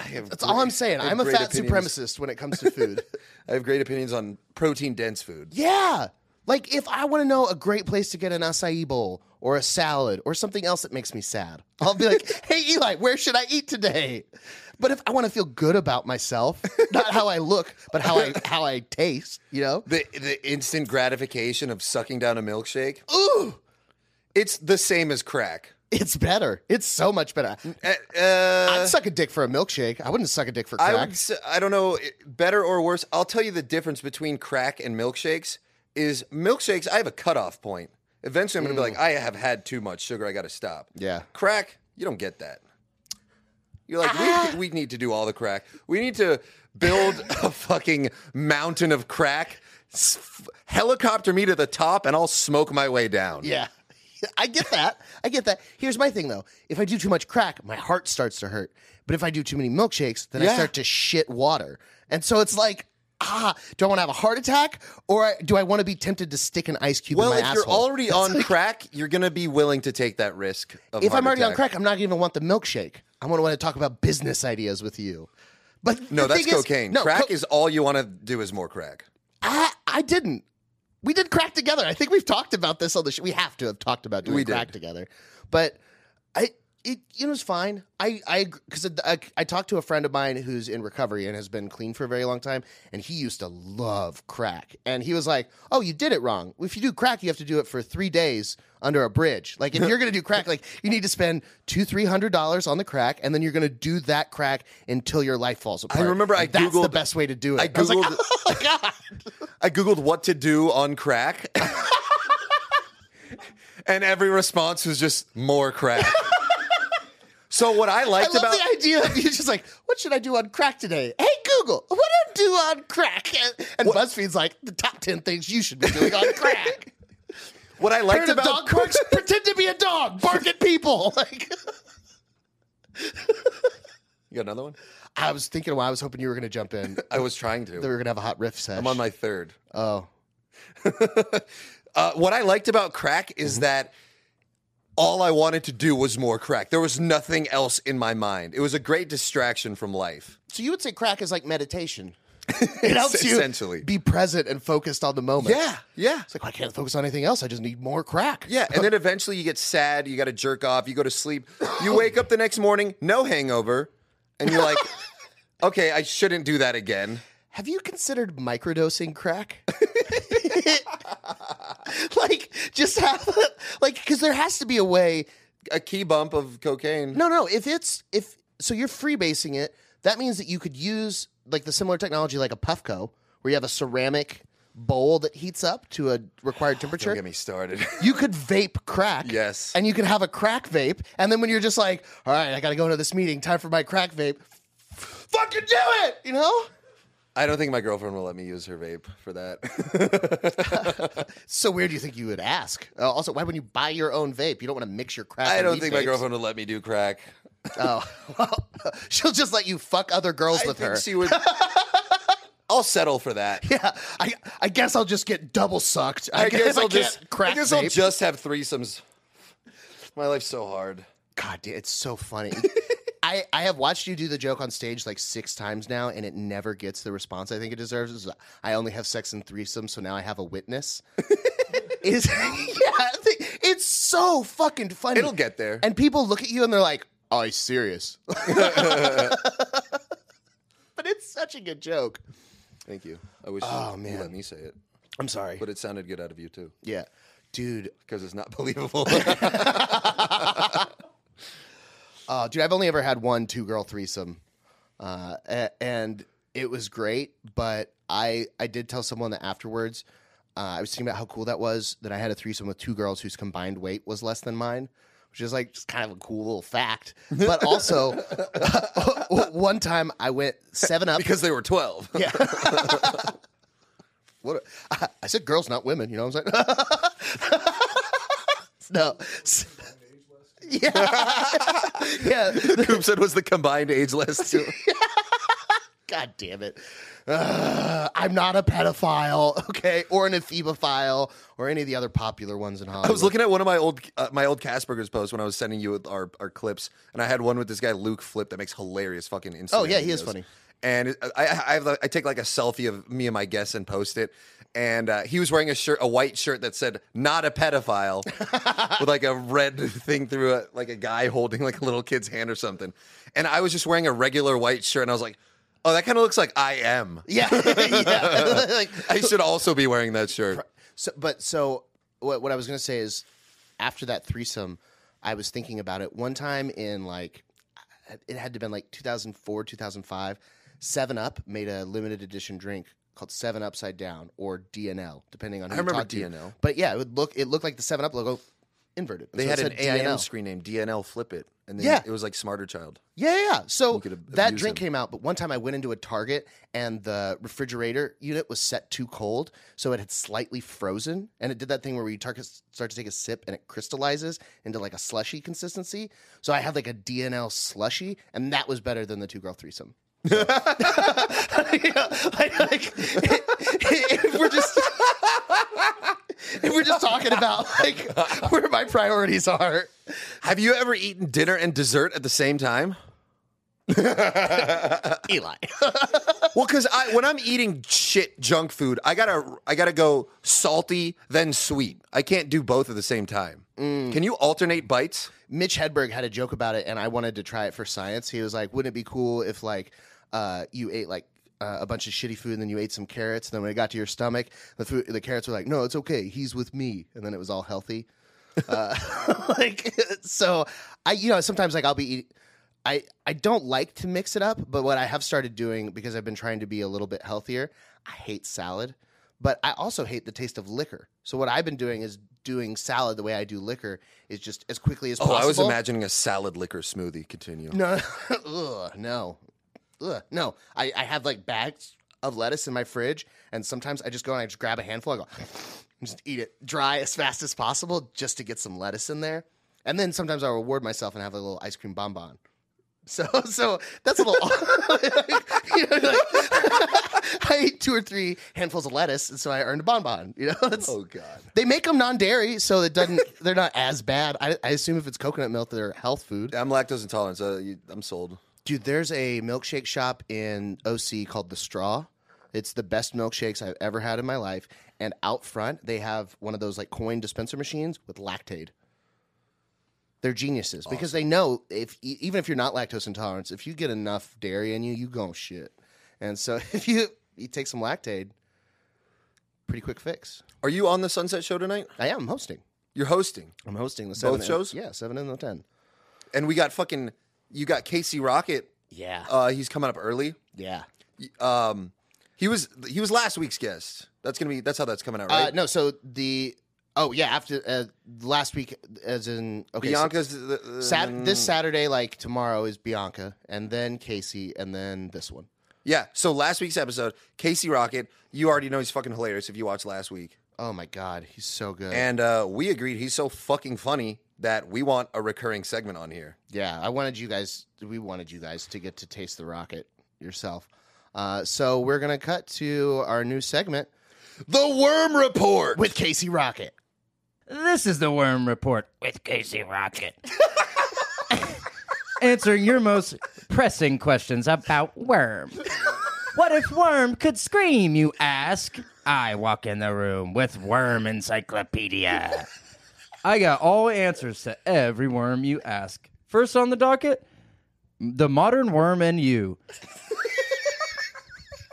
[SPEAKER 2] I have
[SPEAKER 1] That's all I'm saying. I'm a fat
[SPEAKER 2] opinions.
[SPEAKER 1] supremacist when it comes to food.
[SPEAKER 2] I have great opinions on protein dense food.
[SPEAKER 1] yeah. Like if I want to know a great place to get an acai bowl or a salad or something else that makes me sad, I'll be like, "Hey Eli, where should I eat today?" But if I want to feel good about myself, not how I look, but how I how I taste, you know?
[SPEAKER 2] The the instant gratification of sucking down a milkshake.
[SPEAKER 1] Ooh,
[SPEAKER 2] It's the same as crack.
[SPEAKER 1] it's better. It's so much better.
[SPEAKER 2] Uh, uh,
[SPEAKER 1] I'd suck a dick for a milkshake. I wouldn't suck a dick for
[SPEAKER 2] I
[SPEAKER 1] crack.
[SPEAKER 2] would. Say, I don't know, better or worse. I'll tell you the difference between crack and milkshakes is milkshakes. I have a cutoff point. Eventually, I'm going to be like, I have had too much sugar. I got to stop.
[SPEAKER 1] Yeah.
[SPEAKER 2] Crack, you don't get that. You're like,
[SPEAKER 1] Ah.
[SPEAKER 2] we, we need to do all the crack. We need to build a fucking mountain of crack, s- helicopter me to the top, and I'll smoke my way down.
[SPEAKER 1] Yeah. I get that. I get that. Here's my thing though. If I do too much crack, my heart starts to hurt. But if I do too many milkshakes, then I
[SPEAKER 2] Yeah.
[SPEAKER 1] start to shit water. And so it's like, ah, do I want to have a heart attack or do I want to be tempted to stick an ice cube in the ass?
[SPEAKER 2] Well, if
[SPEAKER 1] my
[SPEAKER 2] you're
[SPEAKER 1] asshole?
[SPEAKER 2] already on crack, you're going to be willing to take that risk. Of
[SPEAKER 1] if I'm already on crack, I'm not going to want the milkshake. I'm going to want to talk about business ideas with you. But
[SPEAKER 2] No, that's
[SPEAKER 1] is-
[SPEAKER 2] cocaine.
[SPEAKER 1] no,
[SPEAKER 2] crack
[SPEAKER 1] co-
[SPEAKER 2] is all you want to do is more crack.
[SPEAKER 1] I, I didn't. We did crack together. I think we've talked about this on the show. We have to have talked about doing
[SPEAKER 2] We did.
[SPEAKER 1] crack together. But I, it, you know, it's fine. I, I, because I, I talked to a friend of mine who's in recovery and has been clean for a very long time, and he used to love crack. And he was like, "Oh, you did it wrong. If you do crack, you have to do it for three days under a bridge. Like if you're gonna do crack, like you need to spend two, three hundred dollars on the crack, and then you're gonna do that crack until your life falls apart.
[SPEAKER 2] I remember I
[SPEAKER 1] that's the best way to do it.
[SPEAKER 2] I
[SPEAKER 1] was like,
[SPEAKER 2] Googled-
[SPEAKER 1] "Oh god."
[SPEAKER 2] I googled what to do on crack, and every response was just more crack. So what I
[SPEAKER 1] I
[SPEAKER 2] liked
[SPEAKER 1] love
[SPEAKER 2] about
[SPEAKER 1] the idea of you just like, what should I do on crack today? Hey Google, what do I do on crack? And, and BuzzFeed's like the top ten things you should be doing on crack.
[SPEAKER 2] what I liked
[SPEAKER 1] Heard
[SPEAKER 2] about
[SPEAKER 1] dog barks? Pretend to be a dog, bark at people. Like
[SPEAKER 2] you got another one.
[SPEAKER 1] I was thinking, well, I was hoping you were going to jump in.
[SPEAKER 2] I was trying to.
[SPEAKER 1] we were going to have a hot riff sesh.
[SPEAKER 2] I'm on my third.
[SPEAKER 1] oh,
[SPEAKER 2] Uh, what I liked about crack is
[SPEAKER 1] Mm-hmm.
[SPEAKER 2] that all I wanted to do was more crack. There was nothing else in my mind. It was a great distraction from life.
[SPEAKER 1] So you would say crack is like meditation. It helps you
[SPEAKER 2] Essentially.
[SPEAKER 1] be present and focused on the moment.
[SPEAKER 2] Yeah, yeah.
[SPEAKER 1] It's like well, I can't focus on anything else. I just need more crack.
[SPEAKER 2] Yeah, and then eventually you get sad, you got to jerk off, you go to sleep, you wake up the next morning, no hangover, and you're like, okay, I shouldn't do that again.
[SPEAKER 1] Have you considered microdosing crack? like just have like because there has to be a way.
[SPEAKER 2] A key bump of cocaine.
[SPEAKER 1] No, no. If it's if so, you're freebasing it. That means that you could use like the similar technology like a Puffco, where you have a ceramic bowl that heats up to a required temperature.
[SPEAKER 2] Don't get me started.
[SPEAKER 1] you could vape crack.
[SPEAKER 2] Yes.
[SPEAKER 1] And you could have a crack vape. And then when you're just like, all right, I got to go into this meeting, time for my crack vape, fucking do it, you know?
[SPEAKER 2] I don't think my girlfriend will let me use her vape for that.
[SPEAKER 1] So weird you think you would ask. Uh, also, why when you buy your own vape, you don't want to mix your crack
[SPEAKER 2] I don't think my girlfriend will let me do crack.
[SPEAKER 1] Oh, well, she'll just let you fuck other girls
[SPEAKER 2] I
[SPEAKER 1] with
[SPEAKER 2] think
[SPEAKER 1] her.
[SPEAKER 2] she would. I'll settle for that.
[SPEAKER 1] yeah, I, I guess I'll just get double sucked. I,
[SPEAKER 2] I guess
[SPEAKER 1] I
[SPEAKER 2] I'll just.
[SPEAKER 1] crack
[SPEAKER 2] I guess I'll just have threesomes. My life's so hard.
[SPEAKER 1] God, it's so funny. I, I have watched you do the joke on stage like six times now, and it never gets the response I think it deserves. I only have sex and threesomes, so now I have a witness. is yeah, it's so fucking funny.
[SPEAKER 2] It'll get there.
[SPEAKER 1] and people look at you and they're like, "Oh, he's serious." but it's such a good joke.
[SPEAKER 2] Thank you. I wish
[SPEAKER 1] Oh,
[SPEAKER 2] you,
[SPEAKER 1] man.
[SPEAKER 2] you let me say it,
[SPEAKER 1] I'm sorry,
[SPEAKER 2] but it sounded good out of you too,
[SPEAKER 1] yeah, dude.
[SPEAKER 2] because it's not believable.
[SPEAKER 1] Uh, dude, I've only ever had one two girl threesome, uh, and it was great. But I I did tell someone that afterwards. Uh, I was thinking about how cool that was that I had a threesome with two girls whose combined weight was less than mine, which is like just kind of a cool little fact. But also, one time I went seven up.
[SPEAKER 2] because they were twelve.
[SPEAKER 1] Yeah. what? a- I, I said girls, not women. You know what I'm saying? no. Yeah. yeah.
[SPEAKER 2] Coop said was the combined age list. too.
[SPEAKER 1] God damn it. Uh, I'm not a pedophile, okay, or an ephebophile, or any of the other popular ones in Hollywood.
[SPEAKER 2] I was looking at one of my old uh, my old Casperger's posts when I was sending you our, our clips, and I had one with this guy Luke Flip that makes hilarious fucking Instagram.
[SPEAKER 1] Oh, yeah, he is funny.
[SPEAKER 2] And I, I, I, have, I take like a selfie of me and my guests and post it. And uh, he was wearing a shirt, a white shirt that said "not a pedophile," with like a red thing through it, like a guy holding like a little kid's hand or something. And I was just wearing a regular white shirt, and I was like, "Oh, that kind of looks like I am."
[SPEAKER 1] Yeah. yeah. like,
[SPEAKER 2] I should also be wearing that shirt.
[SPEAKER 1] So, but so what, what I was going to say is after that threesome, I was thinking about it one time in like, it had to have been like 2004, 2005. Seven Up made a limited edition drink called Seven Upside Down or DNL, depending on who
[SPEAKER 2] I
[SPEAKER 1] you
[SPEAKER 2] remember
[SPEAKER 1] talk to.
[SPEAKER 2] DNL.
[SPEAKER 1] But yeah, it would look it looked like the Seven Up logo inverted.
[SPEAKER 2] They
[SPEAKER 1] So
[SPEAKER 2] had an AIM
[SPEAKER 1] DNL.
[SPEAKER 2] screen name, DNL Flip It, and then
[SPEAKER 1] Yeah.
[SPEAKER 2] it was like Smarter Child.
[SPEAKER 1] Yeah, yeah. yeah. So that drink
[SPEAKER 2] him.
[SPEAKER 1] came out, but one time I went into a Target and the refrigerator unit was set too cold, so it had slightly frozen, and it did that thing where you tar- start to take a sip and it crystallizes into like a slushy consistency. So I had like a DNL slushy, and that was better than the two girl threesome. So- You like- like, if we're just if we're just talking about like where my priorities are.
[SPEAKER 2] Have you ever eaten dinner and dessert at the same time?
[SPEAKER 1] Eli.
[SPEAKER 2] Well, because I when I'm eating shit junk food, I gotta I gotta go salty then sweet. I can't do both at the same time. Mm. Can you alternate bites?
[SPEAKER 1] Mitch Hedberg had a joke about it, and I wanted to try it for science. He was like, "Wouldn't it be cool if like uh, you ate like uh, a bunch of shitty food, and then you ate some carrots, and then when it got to your stomach, the food, the carrots were like, no, it's okay, he's with me, and then it was all healthy." Uh, like so, I you know sometimes like I'll be eating. I, I don't like to mix it up, but what I have started doing because I've been trying to be a little bit healthier, I hate salad, but I also hate the taste of liquor. So what I've been doing is doing salad the way I do liquor is just as quickly as
[SPEAKER 2] Oh,
[SPEAKER 1] possible.
[SPEAKER 2] I was imagining a salad liquor smoothie. Continue.
[SPEAKER 1] No, ugh, no, ugh, no. I, I have like bags of lettuce in my fridge, and sometimes I just go and I just grab a handful. I go, and just eat it dry as fast as possible, just to get some lettuce in there. And then sometimes I reward myself and have a little ice cream bonbon. So, so that's a little. you know, like, I ate two or three handfuls of lettuce, and so I earned a bonbon. You know, it's,
[SPEAKER 2] Oh God.
[SPEAKER 1] they make them non-dairy, so it doesn't. They're not as bad. I, I assume if it's coconut milk, they're health food.
[SPEAKER 2] I'm lactose intolerant, so you, I'm sold.
[SPEAKER 1] Dude, there's a milkshake shop in OC called The Straw. It's the best milkshakes I've ever had in my life. And out front, they have one of those like coin dispenser machines with Lactaid. They're geniuses because they know if e- even if you're not lactose intolerant, if you get enough dairy in you, you go shit. And so if you you take some Lactaid, pretty quick fix.
[SPEAKER 2] Are you on the Sunset Show tonight?
[SPEAKER 1] I am hosting.
[SPEAKER 2] You're hosting,
[SPEAKER 1] I'm hosting the seven
[SPEAKER 2] shows?
[SPEAKER 1] Yeah, seven and the ten.
[SPEAKER 2] and we got fucking. You got Casey Rocket.
[SPEAKER 1] Yeah,
[SPEAKER 2] Uh, he's coming up early.
[SPEAKER 1] yeah.
[SPEAKER 2] Um, he was he was last week's guest. That's gonna be that's how that's coming out,
[SPEAKER 1] Uh,
[SPEAKER 2] right?
[SPEAKER 1] no, so the oh yeah, after uh, last week, as in okay, so
[SPEAKER 2] Bianca's the, the-
[SPEAKER 1] Sat- this Saturday, like tomorrow, is Bianca, and then Casey, and then this one.
[SPEAKER 2] Yeah. So last week's episode, Casey Rocket. You already know he's fucking hilarious if you watched last week.
[SPEAKER 1] Oh my god, he's so good.
[SPEAKER 2] And uh, we agreed he's so fucking funny that we want a recurring segment on here.
[SPEAKER 1] yeah, I wanted you guys. We wanted you guys to get to taste the rocket yourself. Uh, so we're gonna cut to our new segment
[SPEAKER 2] The Worm Report.
[SPEAKER 1] with Casey Rocket.
[SPEAKER 3] This is the Worm Report with Casey Rocket. Answering your most pressing questions about Worm. What if Worm could scream, you ask? I walk in the room with Worm Encyclopedia. I got all answers to every worm you ask. First on the docket, the modern worm and you.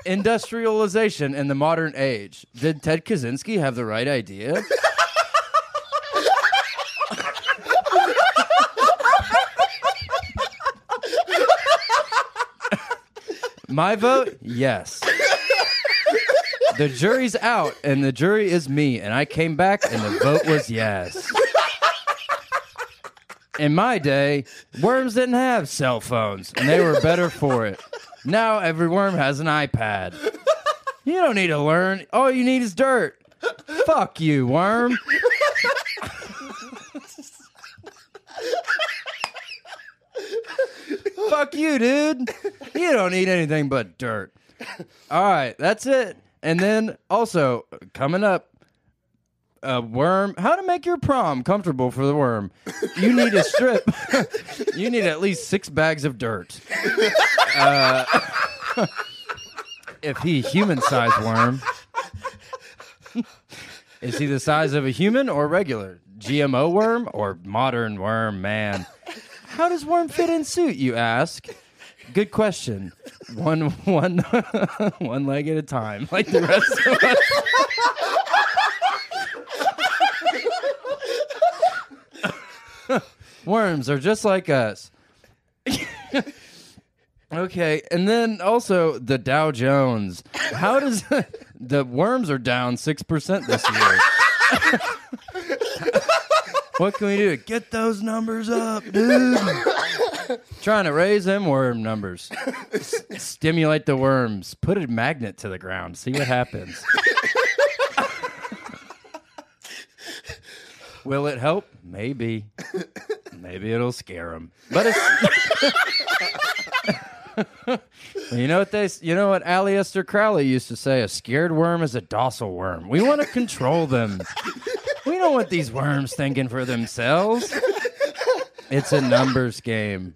[SPEAKER 3] Industrialization in the modern age. Did Ted Kaczynski have the right idea? My vote, yes. The jury's out, and the jury is me, and I came back, and the vote was yes. In my day, worms didn't have cell phones, and they were better for it. Now every worm has an iPad. You don't need to learn. All you need is dirt. Fuck you, worm. Fuck you, dude. You don't need anything but dirt. All right, that's it. And then also coming up, a worm. How to make your prom comfortable for the worm? You need a strip. you need at least six bags of dirt. Uh, if he human-sized worm, is he the size of a human or regular GMO worm or modern worm? Man, how does worm fit in suit? You ask. Good question. One, one, one leg at a time, like the rest of us. Worms are just like us. okay, and then also the Dow Jones. How does the worms are down six percent this year? what can we do? Get those numbers up, dude. Trying to raise them worm numbers. S- stimulate the worms. Put a magnet to the ground. See what happens. Will it help? Maybe. Maybe it'll scare them. But it's. you know what they? You know what Aleister Crowley used to say? A scared worm is a docile worm. We want to control them. We don't want these worms thinking for themselves. It's a numbers game.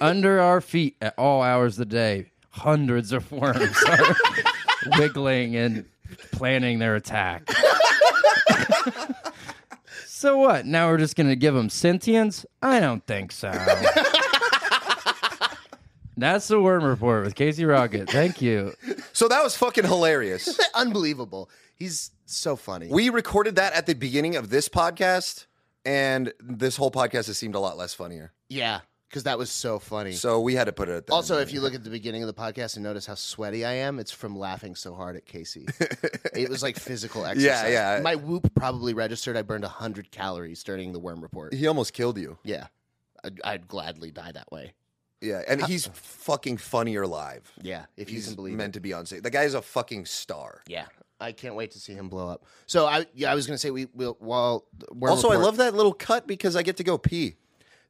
[SPEAKER 3] Under our feet at all hours of the day, hundreds of worms are wiggling and planning their attack. so what? Now we're just going to give them sentience? I don't think so. That's the Worm Report with Casey Rocket. Thank you.
[SPEAKER 2] So that was fucking hilarious.
[SPEAKER 1] Unbelievable. He's so funny.
[SPEAKER 2] we recorded that at the beginning of this podcast, and this whole podcast has seemed a lot less funnier.
[SPEAKER 1] yeah, because that was so funny.
[SPEAKER 2] So we had to put it at that.
[SPEAKER 1] Also, if you look at the beginning of the podcast and notice how sweaty I am, it's from laughing so hard at Casey. it was like physical exercise.
[SPEAKER 2] yeah. yeah.
[SPEAKER 1] My whoop probably registered. I burned 100 calories during the worm report.
[SPEAKER 2] he almost killed you.
[SPEAKER 1] Yeah. I'd, I'd gladly die that way.
[SPEAKER 2] Yeah, and he's fucking funnier live.
[SPEAKER 1] Yeah, if you
[SPEAKER 2] He's
[SPEAKER 1] can believe
[SPEAKER 2] meant
[SPEAKER 1] it.
[SPEAKER 2] to be on stage. The guy is a fucking star.
[SPEAKER 1] Yeah. I can't wait to see him blow up. So I yeah, I was gonna say we will while Worm
[SPEAKER 2] Also, I love that little cut because I get to go pee.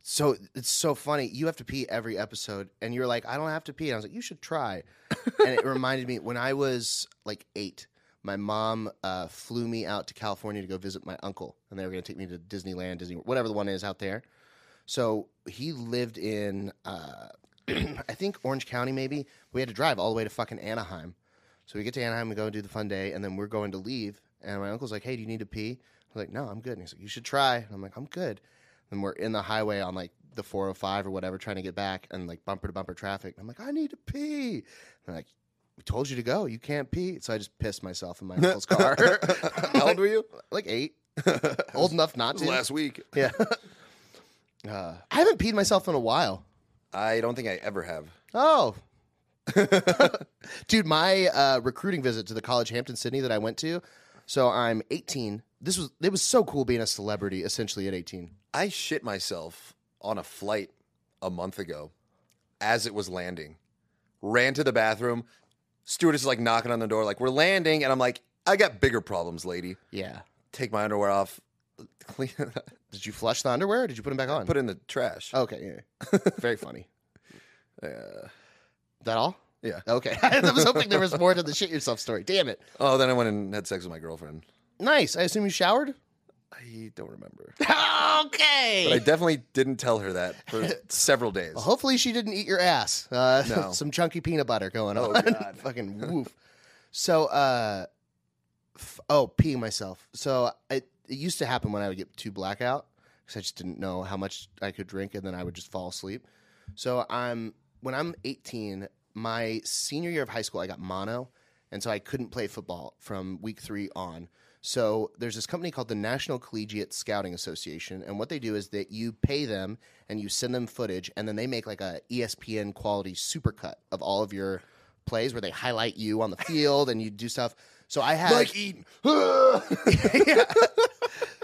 [SPEAKER 1] So it's so funny. You have to pee every episode, and you're like, I don't have to pee. And I was like, you should try. and it reminded me when I was like eight, my mom uh, flew me out to California to go visit my uncle, and they were going to take me to Disneyland, Disney, whatever the one is out there. So he lived in, uh, I think Orange County, maybe. We had to drive all the way to fucking Anaheim. So we get to Anaheim, we go and do the fun day, and then we're going to leave. And my uncle's like, "Hey, do you need to pee?" I was like, "No, I'm good." And he's like, "You should try." And I'm like, "I'm good." And we're in the highway on like the 405 or whatever, trying to get back, and like bumper to bumper traffic. And I'm like, "I need to pee." And they're like, "We told you to go. You can't pee." So I just pissed myself in my uncle's car.
[SPEAKER 2] How old were you?
[SPEAKER 1] like eight, old enough not to.
[SPEAKER 2] Last week.
[SPEAKER 1] Yeah. Uh, I haven't peed myself in a while.
[SPEAKER 2] I don't think I ever have.
[SPEAKER 1] Oh. Dude, my uh, recruiting visit to the college Hampden Sydney that I went to. So I'm 18. This was it was so cool being a celebrity essentially at 18.
[SPEAKER 2] I shit myself on a flight a month ago as it was landing. Ran to the bathroom. Stewardess is like knocking on the door, like, we're landing. And I'm like, I got bigger problems, lady.
[SPEAKER 1] Yeah.
[SPEAKER 2] Take my underwear off, clean
[SPEAKER 1] Did you flush the underwear or did you put them back on?
[SPEAKER 2] put it in the trash.
[SPEAKER 1] okay, yeah. Very funny.
[SPEAKER 2] Uh,
[SPEAKER 1] That all?
[SPEAKER 2] yeah.
[SPEAKER 1] Okay. I was hoping there was more to the shit yourself story. Damn it.
[SPEAKER 2] Oh, then I went and had sex with my girlfriend.
[SPEAKER 1] Nice. I assume you showered?
[SPEAKER 2] I don't remember. Okay. But I definitely didn't tell her that for several days.
[SPEAKER 1] Well, hopefully she didn't eat your ass. Uh,
[SPEAKER 2] No.
[SPEAKER 1] some chunky peanut butter going
[SPEAKER 2] Oh,
[SPEAKER 1] on.
[SPEAKER 2] God.
[SPEAKER 1] Fucking woof. So, uh, f- oh, peeing myself. So it, it used to happen when I would get too blackout because I just didn't know how much I could drink, and then I would just fall asleep. So I'm when I'm 18, my senior year of high school, I got mono, and so I couldn't play football from week three on. So there's this company called the National Collegiate Scouting Association, and what they do is that you pay them and you send them footage, and then they make like a ESPN quality supercut of all of your plays where they highlight you on the field and you do stuff. So I had
[SPEAKER 2] Mike Eaton.
[SPEAKER 1] yeah.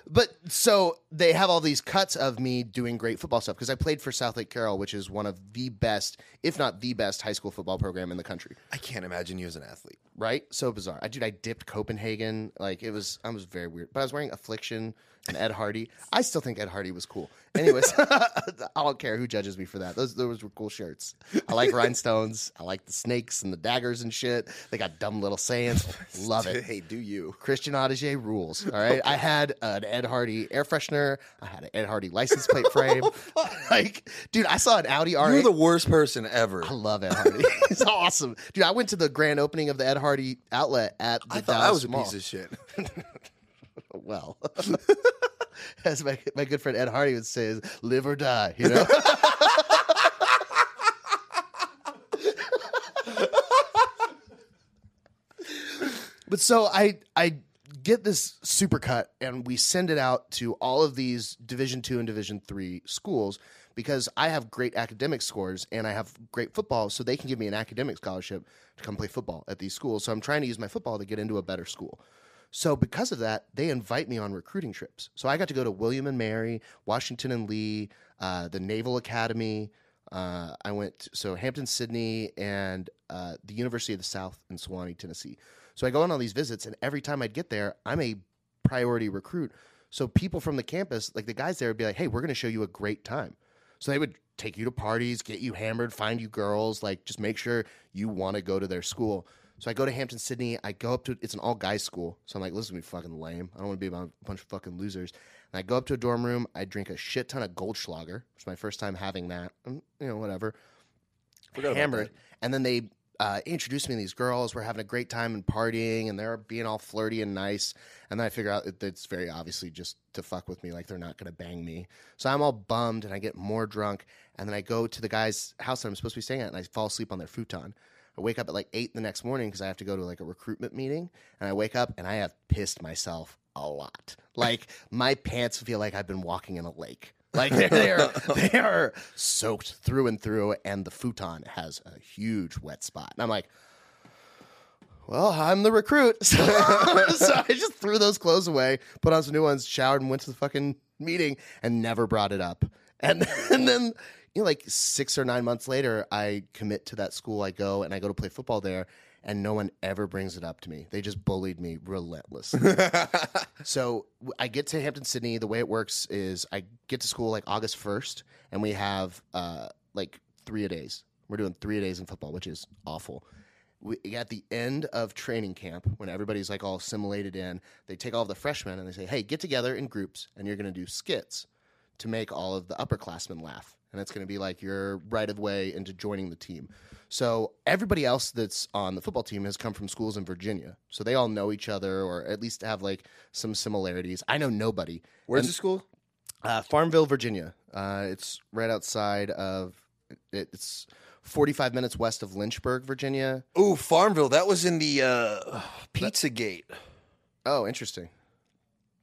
[SPEAKER 1] But so they have all these cuts of me doing great football stuff because I played for Southlake Carroll, which is one of the best, if not the best, high school football program in the country.
[SPEAKER 2] I can't imagine you as an athlete.
[SPEAKER 1] Right? So bizarre. I dude, I dipped Copenhagen. Like it was, I was very weird. But I was wearing Affliction and Ed Hardy. I still think Ed Hardy was cool. Anyways, I don't care who judges me for that. Those those were cool shirts. I like rhinestones. I like the snakes and the daggers and shit. They got dumb little sayings. Love it.
[SPEAKER 2] Hey, do you?
[SPEAKER 1] Christian Audigier rules. All right. I had an Ed Hardy air freshener. I had an Ed Hardy license plate frame. like, dude, I saw an Audi R8.
[SPEAKER 2] You're the worst person ever.
[SPEAKER 1] I love Ed Hardy. it's awesome. Dude, I went to the grand opening of the Ed Hardy outlet at the
[SPEAKER 2] I thought I
[SPEAKER 1] Dallas
[SPEAKER 2] was a
[SPEAKER 1] Mall.
[SPEAKER 2] piece of shit.
[SPEAKER 1] Well, as my, my good friend Ed Hardy would say, is live or die, you know? but so I I get this supercut and we send it out to all of these Division two and Division three schools because I have great academic scores and I have great football, so they can give me an academic scholarship to come play football at these schools. So I'm trying to use my football to get into a better school. So because of that, they invite me on recruiting trips. So I got to go to William and Mary, Washington and Lee, uh, the Naval Academy. Uh, I went to, so Hampden, Sydney, and uh, the University of the South in Sewanee, Tennessee. So I go on all these visits, and every time I'd get there, I'm a priority recruit. So people from the campus, like the guys there, would be like, "Hey, we're going to show you a great time." So they would take you to parties, get you hammered, find you girls, like just make sure you want to go to their school. So I go to Hampden, Sydney. I go up to it's an all guys school. So I'm like, listen to me, fucking lame. I don't want to be around a bunch of fucking losers. And I go up to a dorm room. I drink a shit ton of Goldschlager. It's my first time having that. And, you know, whatever.
[SPEAKER 2] Forgot about
[SPEAKER 1] Hammered. And then they uh, introduced me to these girls. We're having a great time and partying, and they're being all flirty and nice. And then I figure out that it's very obviously just to fuck with me, like they're not going to bang me. So I'm all bummed, and I get more drunk. And then I go to the guy's house that I'm supposed to be staying at, and I fall asleep on their futon. I wake up at like eight the next morning because I have to go to like a recruitment meeting. And I wake up and I have pissed myself a lot. Like my pants feel like I've been walking in a lake. Like they're, they're they are soaked through and through, and the futon has a huge wet spot. And I'm like, well, I'm the recruit. So, so I just threw those clothes away, put on some new ones, showered, and went to the fucking meeting and never brought it up. And, and then, you know, like six or nine months later, I commit to that school. I go and I go to play football there. And no one ever brings it up to me. They just bullied me relentless. so I get to Hampden, Sydney. The way it works is I get to school like August 1st, and we have uh, like three a days. We're doing three a days in football, which is awful. We, at the end of training camp, when everybody's like all assimilated in, they take all the freshmen and they say, hey, get together in groups, and you're going to do skits to make all of the upperclassmen laugh. And it's going to be like your right of way into joining the team. So everybody else that's on the football team has come from schools in Virginia. So they all know each other or at least have like some similarities. I know nobody.
[SPEAKER 2] Where's the school?
[SPEAKER 1] Uh, Farmville, Virginia. Uh, it's right outside of, it, it's 45 minutes west of Lynchburg, Virginia.
[SPEAKER 2] Ooh, Farmville. That was in the uh, Pizzagate.
[SPEAKER 1] Oh, interesting.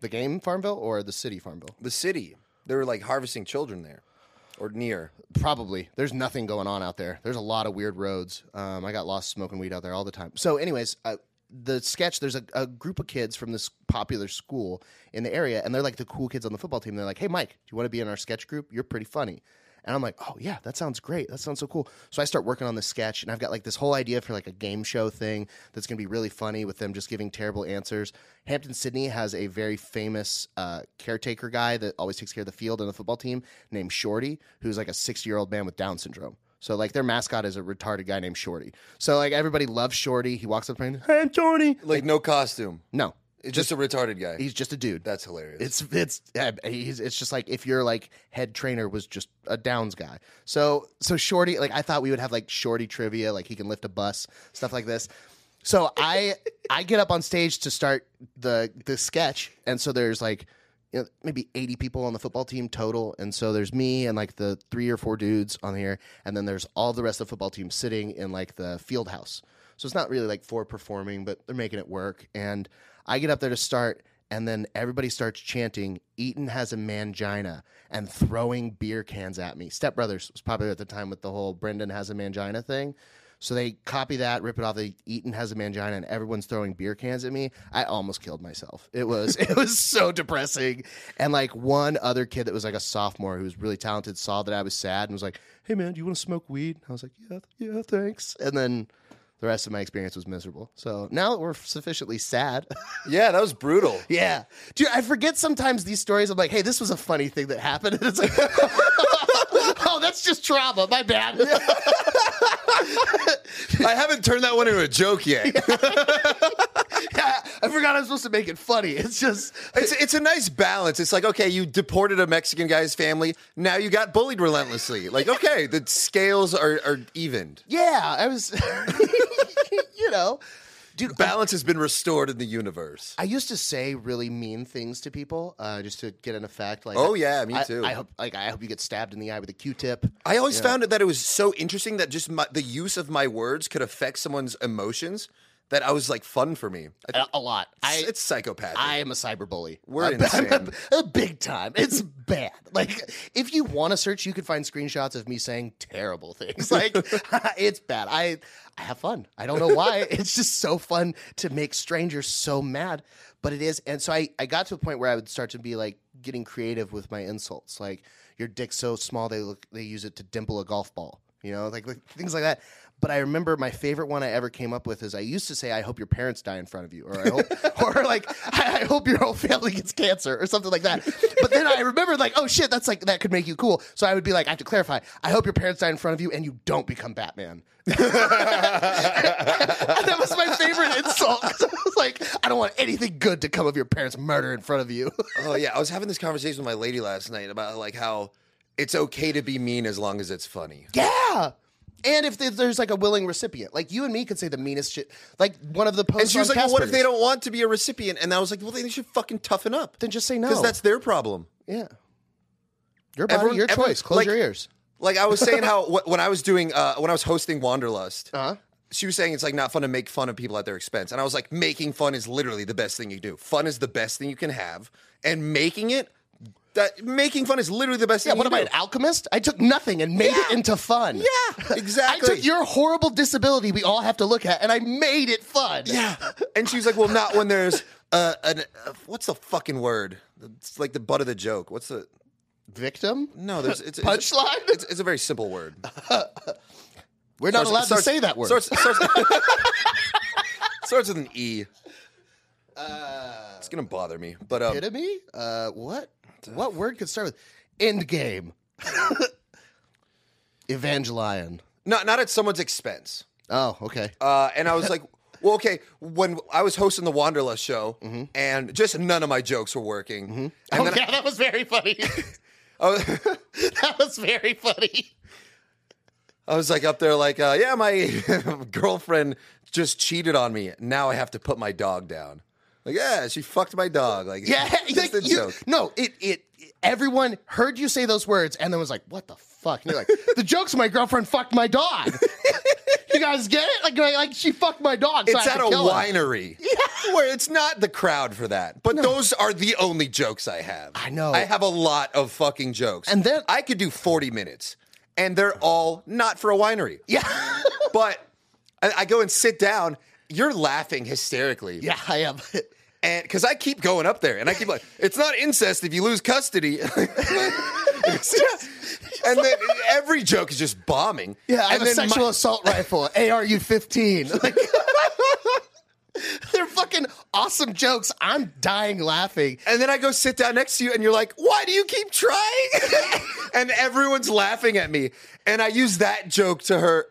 [SPEAKER 1] The game Farmville or the city Farmville?
[SPEAKER 2] The city. They were like harvesting children there, or near.
[SPEAKER 1] Probably. There's nothing going on out there. There's a lot of weird roads. Um, I got lost smoking weed out there all the time. So, anyways, uh, the sketch. There's a, a group of kids from this popular school in the area, and they're like the cool kids on the football team. They're like, "Hey, Mike, do you want to be in our sketch group? You're pretty funny." And I'm like, "Oh yeah, that sounds great. That sounds so cool." So I start working on this sketch, and I've got like this whole idea for like a game show thing that's going to be really funny with them just giving terrible answers. Hampden Sydney has a very famous uh, caretaker guy that always takes care of the field and the football team named Shorty, who's like a 60 year old man with Down syndrome. So like their mascot is a retarded guy named Shorty. So like everybody loves Shorty. He walks up and hey, I'm Shorty.
[SPEAKER 2] Like no costume.
[SPEAKER 1] No,
[SPEAKER 2] It's just a retarded guy.
[SPEAKER 1] he's just a dude.
[SPEAKER 2] That's hilarious.
[SPEAKER 1] It's it's yeah, he's, it's just like if your like head trainer was just a Downs guy. So so Shorty, like I thought we would have like Shorty trivia, like he can lift a bus, stuff like this. So I I get up on stage to start the the sketch, and so there's like you know, maybe 80 people on the football team total, and so there's me and like the three or four dudes on here, and then there's all the rest of the football team sitting in like the field house. So it's not really like for performing, but they're making it work. And I get up there to start, and then everybody starts chanting, Eaton has a mangina, and throwing beer cans at me. Step Brothers was popular at the time with the whole Brendan has a mangina thing. So they copy that, rip it off. They Eaton has a mangina, and everyone's throwing beer cans at me. I almost killed myself. It was it was so depressing. And like one other kid that was like a sophomore who was really talented saw that I was sad and was like, "Hey man, do you want to smoke weed?" I was like, "Yeah, yeah, thanks." And then the rest of my experience was miserable. So now that we're sufficiently sad.
[SPEAKER 2] yeah, that was brutal.
[SPEAKER 1] Yeah. Dude, I forget sometimes these stories. I'm like, hey, this was a funny thing that happened. And it's like, oh, that's just trauma. My bad.
[SPEAKER 2] I haven't turned that one into a joke yet.
[SPEAKER 1] Yeah, I forgot I was supposed to make it funny. It's just,
[SPEAKER 2] It's it's a nice balance. It's like okay, you deported a Mexican guy's family. Now you got bullied relentlessly. Like okay, the scales are are evened.
[SPEAKER 1] yeah, I was, you know, dude,
[SPEAKER 2] Balance has been restored in the universe.
[SPEAKER 1] I used to say really mean things to people uh, just to get an effect. Like,
[SPEAKER 2] Oh, yeah, me
[SPEAKER 1] I-
[SPEAKER 2] too.
[SPEAKER 1] I hope, like, I hope you get stabbed in the eye with a Q-tip.
[SPEAKER 2] I always found it that it was so interesting that just my, the use of my words could affect someone's emotions. That I was like fun for me.
[SPEAKER 1] a lot. I,
[SPEAKER 2] it's psychopathic.
[SPEAKER 1] I am a cyberbully.
[SPEAKER 2] We're
[SPEAKER 1] I'm-
[SPEAKER 2] insane.
[SPEAKER 1] I'm a, a big time. It's bad. Like if you want to search, you could find screenshots of me saying terrible things. Like it's bad. I I have fun. I don't know why. it's just so fun to make strangers so mad, but it is. And so I I got to a point where I would start to be like getting creative with my insults. Like your dick's so small they look they use it to dimple a golf ball. You know, like, like things like that. But I remember my favorite one I ever came up with is I used to say, "I hope your parents die in front of you," or "I hope," or like, I, "I hope your whole family gets cancer," or something like that. But then I remembered, like, "Oh shit, that's like that could make you cool." So I would be like, "I have to clarify. I hope your parents die in front of you, and you don't become Batman." and that was my favorite insult. I was like, "I don't want anything good to come of your parents' murder in front of you."
[SPEAKER 2] oh yeah, I was having this conversation with my lady last night about like how it's okay to be mean as long as it's funny.
[SPEAKER 1] yeah. And if there's like a willing recipient, like you and me could say the meanest shit. Like one of the posts
[SPEAKER 2] And she was like, "Well, what if they don't want to be a recipient?" And I was like, "Well, they should fucking toughen up."
[SPEAKER 1] Then just say no.
[SPEAKER 2] because that's their problem.
[SPEAKER 1] Yeah. Your body,
[SPEAKER 2] Everyone-
[SPEAKER 1] your
[SPEAKER 2] everyone-
[SPEAKER 1] choice. Close
[SPEAKER 2] like-
[SPEAKER 1] your ears.
[SPEAKER 2] Like I was saying, how when I was doing uh, when I was hosting Wanderlust,
[SPEAKER 1] Uh-huh.
[SPEAKER 2] she was saying it's like not fun to make fun of people at their expense, and I was like, making fun is literally the best thing you do. Fun is the best thing you can have, and making it. That making fun is literally the best
[SPEAKER 1] Yeah,
[SPEAKER 2] thing.
[SPEAKER 1] what am I, an alchemist? I took nothing and made it into fun.
[SPEAKER 2] Yeah, exactly.
[SPEAKER 1] I took your horrible disability we all have to look at and I made it fun.
[SPEAKER 2] Yeah. And she's like, well, not when there's uh, an, uh, what's the fucking word? It's like the butt of the joke. What's the,
[SPEAKER 1] Victim?
[SPEAKER 2] no, there's, it's,
[SPEAKER 1] Punchline?
[SPEAKER 2] it's, it's a very simple word.
[SPEAKER 1] We're not
[SPEAKER 2] Starts-
[SPEAKER 1] allowed
[SPEAKER 2] starts-
[SPEAKER 1] to say that word.
[SPEAKER 2] Starts, starts, with an E. it's gonna bother me, but um,
[SPEAKER 1] Epitome? Uh, what? What word could start with end game? Evangelion.
[SPEAKER 2] not not at someone's expense.
[SPEAKER 1] Oh, okay.
[SPEAKER 2] Uh, and I was like, well, okay. When I was hosting the Wanderlust show, and just none of my jokes were working, and
[SPEAKER 1] oh,
[SPEAKER 2] then
[SPEAKER 1] yeah, that was very funny.
[SPEAKER 2] I, was,
[SPEAKER 1] that was very funny.
[SPEAKER 2] I was like up there, like, uh, yeah, my girlfriend just cheated on me. Now I have to put my dog down. Like, yeah, she fucked my dog. Like,
[SPEAKER 1] Yeah,
[SPEAKER 2] just
[SPEAKER 1] like,
[SPEAKER 2] a
[SPEAKER 1] you-
[SPEAKER 2] joke.
[SPEAKER 1] No, it it everyone heard you say those words and then was like, "What the fuck?" And you're like, "The joke's my girlfriend fucked my dog." you guys get it? Like, like, she fucked my dog. So
[SPEAKER 2] It's at a winery where it's not the crowd for that. But those are the only jokes I have.
[SPEAKER 1] I know.
[SPEAKER 2] I have a lot of fucking jokes.
[SPEAKER 1] And then-
[SPEAKER 2] I could do 40 minutes, and they're all not for a winery.
[SPEAKER 1] Yeah,
[SPEAKER 2] But I, I go and sit down. You're laughing hysterically.
[SPEAKER 1] yeah, I am.
[SPEAKER 2] And because I keep going up there and I keep like, it's not incest if you lose custody. and then every joke is just bombing.
[SPEAKER 1] Yeah, I have
[SPEAKER 2] and
[SPEAKER 1] a
[SPEAKER 2] then
[SPEAKER 1] sexual
[SPEAKER 2] my-
[SPEAKER 1] assault rifle, ARU 15. Like, they're fucking awesome jokes. I'm dying laughing.
[SPEAKER 2] And then I go sit down next to you, and you're like, "Why do you keep trying?" and everyone's laughing at me. And I use that joke to her.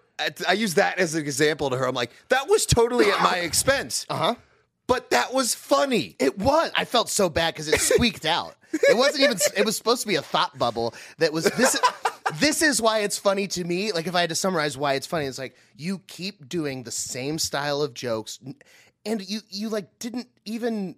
[SPEAKER 2] I use that as an example to her. I'm like, "That was totally at my expense." Uh huh. But that was funny.
[SPEAKER 1] It was. I felt so bad because it squeaked out. It wasn't even. It was supposed to be a thought bubble. That was this. This is why it's funny to me. Like if I had to summarize why it's funny, it's like you keep doing the same style of jokes, and you you like didn't even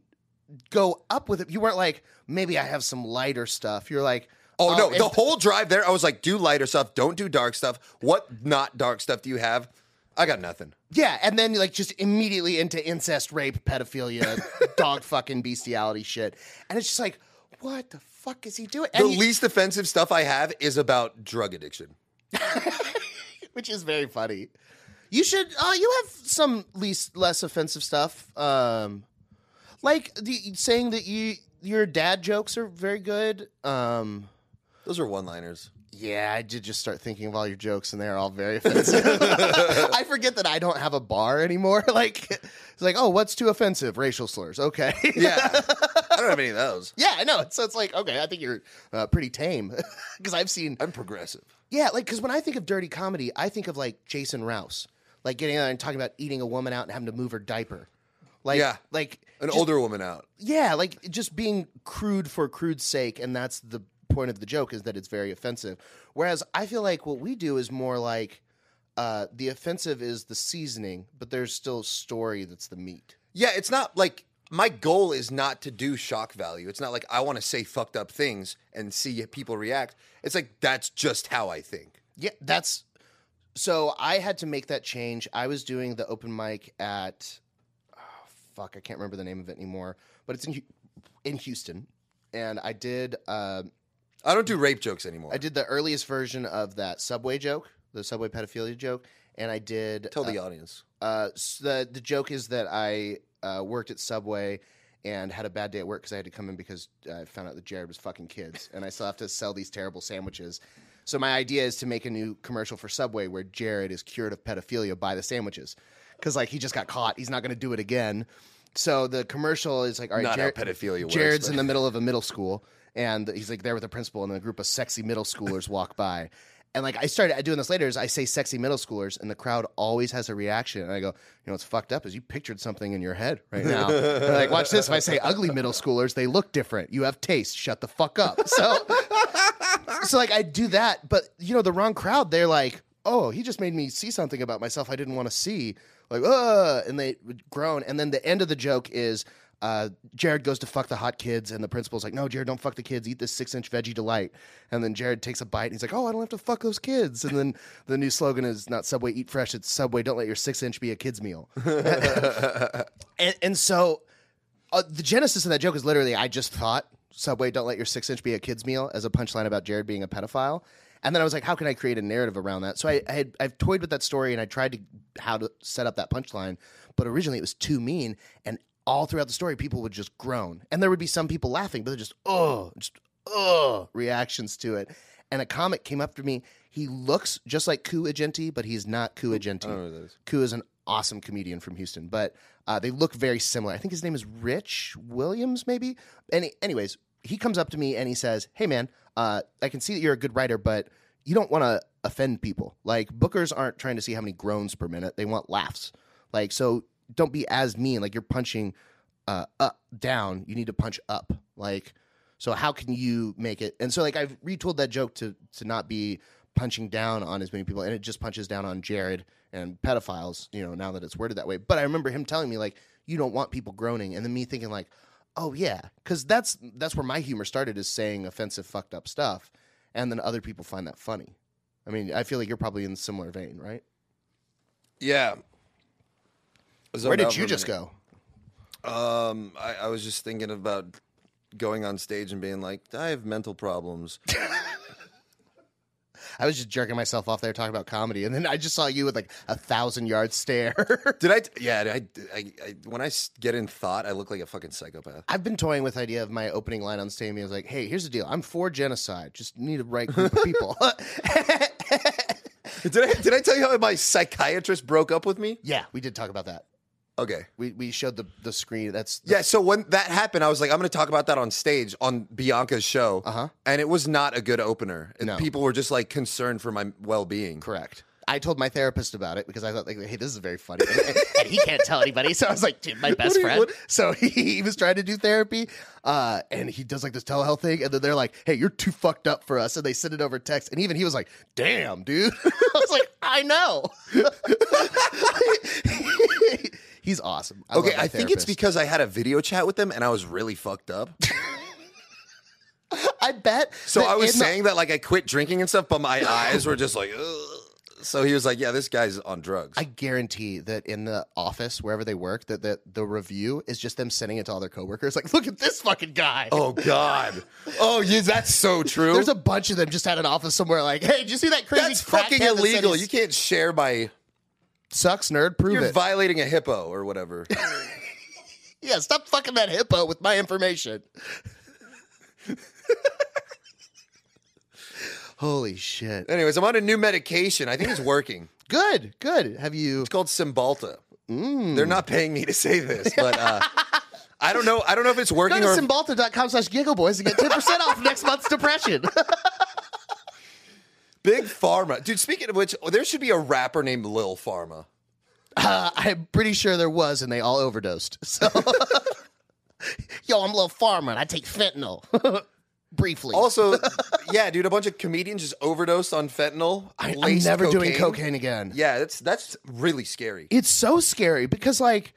[SPEAKER 1] go up with it. You weren't like maybe I have some lighter stuff. You're like.
[SPEAKER 2] Oh, no! The whole drive there, I was like, "Do lighter stuff. Don't do dark stuff. What not dark stuff do you have?" I got nothing.
[SPEAKER 1] Yeah, and then like just immediately into incest, rape, pedophilia, dog fucking bestiality shit, and it's just like, what the fuck is he doing?
[SPEAKER 2] The
[SPEAKER 1] And you-
[SPEAKER 2] least offensive stuff I have is about drug addiction.
[SPEAKER 1] which is very funny. You should. Uh, you have some least less offensive stuff, um, like the, saying that you your dad jokes are very good. Um,
[SPEAKER 2] Those are one-liners.
[SPEAKER 1] yeah, I did just start thinking of all your jokes, and they're all very offensive. I forget that I don't have a bar anymore. Like it's like, oh, what's too offensive? Racial slurs. Okay.
[SPEAKER 2] Yeah, I don't have any of those.
[SPEAKER 1] Yeah, I know. So it's like, okay, I think you're uh, pretty tame because I've seen.
[SPEAKER 2] I'm progressive.
[SPEAKER 1] Yeah, like because when I think of dirty comedy, I think of like Jason Rouse, like getting out and talking about eating a woman out and having to move her diaper. Like,
[SPEAKER 2] Yeah.
[SPEAKER 1] like
[SPEAKER 2] An
[SPEAKER 1] just-
[SPEAKER 2] older woman out.
[SPEAKER 1] Yeah, like just being crude for crude's sake, and that's the point of the joke is that it's very offensive. Whereas I feel like what we do is more like uh, the offensive is the seasoning, but there's still story that's the meat.
[SPEAKER 2] Yeah, it's not like my goal is not to do shock value. It's not like I want to say fucked up things and see people react. It's like that's just how I think.
[SPEAKER 1] Yeah, that's so I had to make that change. I was doing the open mic at oh, fuck, I can't remember the name of it anymore, but it's in in Houston, and I did uh,
[SPEAKER 2] I don't do rape jokes anymore.
[SPEAKER 1] I did the earliest version of that subway joke, the subway pedophilia joke, and I did
[SPEAKER 2] Tell
[SPEAKER 1] uh,
[SPEAKER 2] the audience.
[SPEAKER 1] uh, s- the the joke is that I uh, worked at Subway and had a bad day at work because I had to come in because I found out that Jared was fucking kids, and I still have to sell these terrible sandwiches. So my idea is to make a new commercial for Subway where Jared is cured of pedophilia by the sandwiches, because like he just got caught, he's not going to do it again. So the commercial is like, all right,
[SPEAKER 2] Not how
[SPEAKER 1] Jared,
[SPEAKER 2] pedophilia works,
[SPEAKER 1] Jared's
[SPEAKER 2] but-
[SPEAKER 1] in the middle of a middle school, and he's like there with the principal, and a group of sexy middle schoolers walk by. And like I started doing this later, is I say sexy middle schoolers, and the crowd always has a reaction. And I go, you know, what's fucked up is you pictured something in your head right now. Like, watch this. If I say ugly middle schoolers, they look different. You have taste. Shut the fuck up. So, so like I do that, but you know, the wrong crowd. They're like, oh, he just made me see something about myself I didn't want to see. Like, uh, and they would groan. And then the end of the joke is. Uh, Jared goes to fuck the hot kids, and the principal's like, "No, Jared, don't fuck the kids. Eat this six-inch veggie delight." And then Jared takes a bite, and he's like, "Oh, I don't have to fuck those kids." And then the new slogan is not Subway Eat Fresh; it's Subway Don't Let Your Six-Inch Be a Kid's Meal. and, and so, uh, the genesis of that joke is literally, I just thought Subway Don't Let Your Six-Inch Be a Kid's Meal as a punchline about Jared being a pedophile. And then I was like, how can I create a narrative around that? So I, I had I've toyed with that story and I tried to how to set up that punchline, but originally it was too mean. And all throughout the story, people would just groan, and there would be some people laughing, but they're just oh, just oh reactions to it. and a comic came up to me. He looks just like Ku Agenti, but he's not Ku Agenti.
[SPEAKER 2] know who that is.
[SPEAKER 1] Ku is an awesome comedian from Houston, but uh, they look very similar. I think his name is Rich Williams, maybe. Any, anyways, he comes up to me and he says, "Hey, man, uh, I can see that you're a good writer, but you don't want to offend people. Like bookers aren't trying to see how many groans per minute; they want laughs. Like so, don't be as mean. Like you're punching uh, up down. You need to punch up. Like so, how can you make it? And so, like I've retooled that joke to to not be punching down on as many people, and it just punches down on Jared and pedophiles. You know, now that it's worded that way. But I remember him telling me like, you don't want people groaning, and then me thinking like, oh yeah, because that's that's where my humor started is saying offensive, fucked up stuff, and then other people find that funny. I mean, I feel like you're probably in a similar vein, right?
[SPEAKER 2] Yeah.
[SPEAKER 1] Where did you just go?
[SPEAKER 2] Um, I, I was just thinking about going on stage and being like, I have mental problems.
[SPEAKER 1] I was just jerking myself off there talking about comedy, and then I just saw you with like a thousand yard stare.
[SPEAKER 2] Did I? Yeah, I, I, I. When I s- get in thought, I look like a fucking psychopath.
[SPEAKER 1] I've been toying with the idea of my opening line on stage. I was like, "Hey, here's the deal. I'm for genocide. Just need a right group of people."
[SPEAKER 2] did I? Did I tell you how my psychiatrist broke up with me?
[SPEAKER 1] yeah, we did talk about that.
[SPEAKER 2] Okay.
[SPEAKER 1] We we showed the the screen. That's
[SPEAKER 2] Yeah, so when that happened, I was like, I'm going to talk about that on stage on Bianca's show.
[SPEAKER 1] Uh-huh.
[SPEAKER 2] And it was not a good opener. And
[SPEAKER 1] No.
[SPEAKER 2] people were just like concerned for my well being.
[SPEAKER 1] correct. I told my therapist about it because I thought, like, hey, this is very funny, and, and he can't tell anybody. So I was like, dude, my best friend.
[SPEAKER 2] what-
[SPEAKER 1] So he, he was trying to do therapy, uh, and he does like this telehealth thing, and then they're like, hey, you're too fucked up for us, and they send it over text, and even he was like, damn, dude. I was like, I know. He's awesome. I
[SPEAKER 2] Okay, I think it's because I had a video chat with him and I was really fucked up.
[SPEAKER 1] I bet.
[SPEAKER 2] So I was
[SPEAKER 1] in the-
[SPEAKER 2] saying that like I quit drinking and stuff, but my eyes were just like, Ugh. so he was like, yeah, this guy's on drugs.
[SPEAKER 1] I guarantee that in the office, wherever they work, that the, the review is just them sending it to all their coworkers. Like, look at this fucking guy.
[SPEAKER 2] oh God. Oh, yeah, that's so true.
[SPEAKER 1] There's a bunch of them just at an office somewhere. Like, hey, did you see that crazy?
[SPEAKER 2] that's fucking illegal. You can't share my.
[SPEAKER 1] Sucks, nerd. Prove
[SPEAKER 2] You're
[SPEAKER 1] it.
[SPEAKER 2] violating a hippo or whatever.
[SPEAKER 1] yeah, stop fucking that hippo with my information. Holy shit!
[SPEAKER 2] Anyways, I'm on a new medication. I think it's working.
[SPEAKER 1] Good, good. Have you?
[SPEAKER 2] It's called Cymbalta.
[SPEAKER 1] Mm.
[SPEAKER 2] They're not paying me to say this, but uh, I don't know. I don't know if it's working.
[SPEAKER 1] Go to
[SPEAKER 2] or
[SPEAKER 1] Cymbalta.com slash Giggle Boys to get 10% off next month's depression.
[SPEAKER 2] Big Pharma. Dude, speaking of which, there should be a rapper named Lil Pharma.
[SPEAKER 1] Uh, I'm pretty sure there was, and they all overdosed. So, yo, I'm a little farmer, and I take fentanyl. Briefly.
[SPEAKER 2] Also, yeah, dude, a bunch of comedians just overdosed on fentanyl.
[SPEAKER 1] I, am never doing cocaine again.
[SPEAKER 2] Yeah, that's that's really scary.
[SPEAKER 1] It's so scary because, like,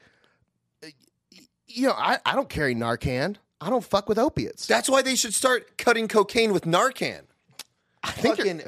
[SPEAKER 1] you know, I, I don't carry Narcan. I don't fuck with opiates.
[SPEAKER 2] That's why they should start cutting cocaine with Narcan.
[SPEAKER 1] I think
[SPEAKER 2] Fucking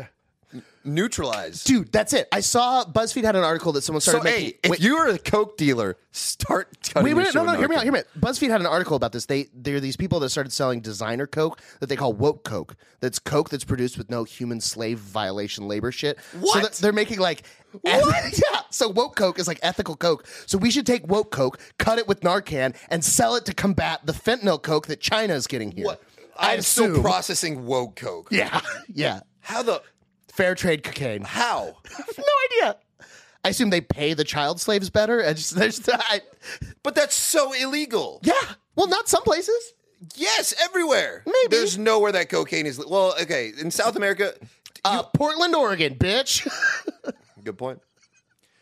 [SPEAKER 2] neutralize.
[SPEAKER 1] dude, that's it. I saw BuzzFeed had an article that someone
[SPEAKER 2] so
[SPEAKER 1] started
[SPEAKER 2] hey,
[SPEAKER 1] making.
[SPEAKER 2] if
[SPEAKER 1] wait,
[SPEAKER 2] you're a coke dealer, start cutting.
[SPEAKER 1] wait, wait, no, no, hear me out, hear me out. BuzzFeed had an article about this. They there are these people that started selling designer coke that they call woke coke. That's coke that's produced with no human slave violation labor shit. So
[SPEAKER 2] What?
[SPEAKER 1] that- they're making like what? yeah. So woke coke is like ethical coke. So we should take woke coke, cut it with Narcan, and sell it to combat the fentanyl coke that China is getting here.
[SPEAKER 2] What? I'm still processing woke coke.
[SPEAKER 1] Yeah, yeah.
[SPEAKER 2] How the
[SPEAKER 1] Fair trade cocaine.
[SPEAKER 2] how?
[SPEAKER 1] No idea. I assume they pay the child slaves better. I just, there's, I,
[SPEAKER 2] But that's so illegal.
[SPEAKER 1] yeah. Well, not some places.
[SPEAKER 2] Yes, everywhere.
[SPEAKER 1] Maybe.
[SPEAKER 2] There's nowhere that cocaine is. Well, okay, in South America.
[SPEAKER 1] Uh, Portland, Oregon, bitch.
[SPEAKER 2] Good point.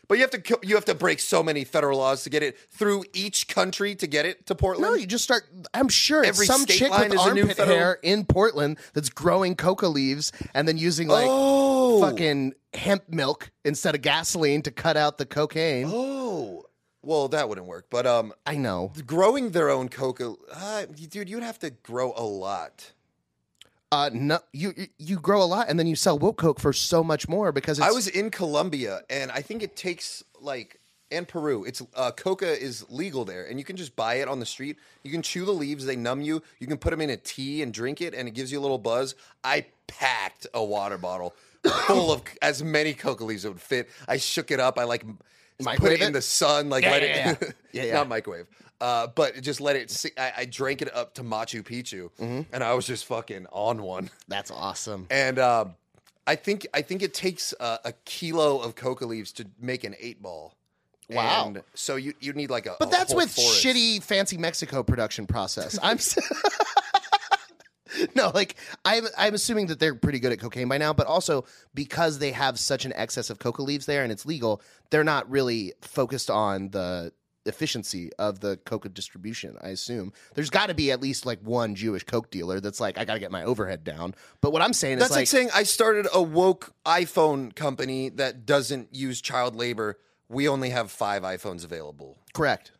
[SPEAKER 2] But you have to you have to break so many federal laws to get it through each country to get it to Portland.
[SPEAKER 1] no, you just start. I'm sure
[SPEAKER 2] Every
[SPEAKER 1] some
[SPEAKER 2] state
[SPEAKER 1] chick
[SPEAKER 2] line
[SPEAKER 1] with
[SPEAKER 2] is a new
[SPEAKER 1] armpit hair in Portland that's growing coca leaves and then using like
[SPEAKER 2] Oh.
[SPEAKER 1] fucking hemp milk instead of gasoline to cut out the cocaine.
[SPEAKER 2] oh, well, that wouldn't work. But um,
[SPEAKER 1] I know.
[SPEAKER 2] growing their own coca, uh, dude, you'd have to grow a lot.
[SPEAKER 1] Uh, no, you you- grow a lot and then you sell woke coke for so much more because it's,
[SPEAKER 2] I was in Colombia, and I think it takes like and Peru. It's uh, coca is legal there, and you can just buy it on the street. You can chew the leaves; they numb you. You can put them in a tea and drink it, and it gives you a little buzz. I packed a water bottle full of as many coca leaves as would fit. I shook it up. I like put
[SPEAKER 1] Microwave
[SPEAKER 2] it in the sun, like
[SPEAKER 1] Yeah,
[SPEAKER 2] let
[SPEAKER 1] yeah,
[SPEAKER 2] it,
[SPEAKER 1] yeah. Yeah, yeah.
[SPEAKER 2] not microwave, uh, but just let it. Si- I, I drank it up to Machu Picchu,
[SPEAKER 1] Mm-hmm.
[SPEAKER 2] and I was just fucking on one.
[SPEAKER 1] That's awesome.
[SPEAKER 2] And um, I think I think it takes uh, a kilo of coca leaves to make an eight ball.
[SPEAKER 1] Wow.
[SPEAKER 2] And so you you need like a
[SPEAKER 1] But
[SPEAKER 2] a
[SPEAKER 1] that's with
[SPEAKER 2] forest.
[SPEAKER 1] shitty fancy Mexico production process. I'm s- No, like I'm I'm assuming that they're pretty good at cocaine by now, but also because they have such an excess of coca leaves there and it's legal, they're not really focused on the efficiency of the coca distribution, I assume. There's got to be at least like one Jewish coke dealer that's like I got to get my overhead down. But what I'm saying
[SPEAKER 2] That's
[SPEAKER 1] is
[SPEAKER 2] like,
[SPEAKER 1] like,
[SPEAKER 2] saying I started a woke iPhone company that doesn't use child labor. We only have five iPhones available.
[SPEAKER 1] Correct.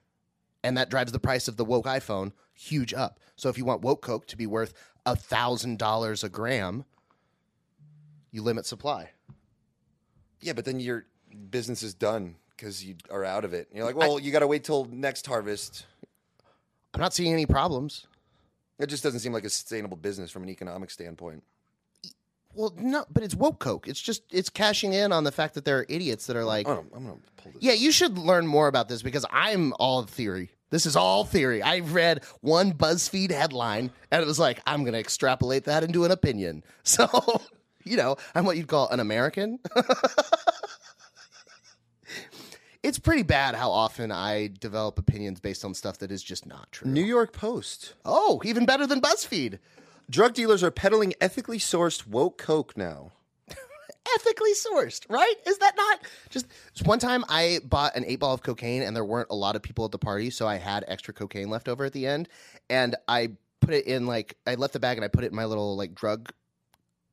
[SPEAKER 1] And that drives the price of the woke iPhone huge up. So if you want woke Coke to be worth a thousand dollars a gram, you limit supply.
[SPEAKER 2] Yeah, but then your business is done because you are out of it. You're like, well, you got to wait till next harvest.
[SPEAKER 1] I'm not seeing any problems.
[SPEAKER 2] It just doesn't seem like a sustainable business from an economic standpoint.
[SPEAKER 1] Well, no, but it's woke Coke. It's just it's cashing in on the fact that there are idiots that are like,
[SPEAKER 2] Oh, I'm gonna pull this.
[SPEAKER 1] yeah, you should learn more about this because I'm all theory. This is all theory. I read one BuzzFeed headline and it was like, I'm going to extrapolate that into an opinion. So, you know, I'm what you'd call an American. it's pretty bad how often I develop opinions based on stuff that is just not true.
[SPEAKER 2] New York Post.
[SPEAKER 1] Oh, even better than BuzzFeed.
[SPEAKER 2] Drug dealers are peddling ethically sourced woke coke now.
[SPEAKER 1] ethically sourced, right? Is that not just one time I bought an eight ball of cocaine and there weren't a lot of people at the party, so I had extra cocaine left over at the end, and I put it in like I left the bag and I put it in my little like drug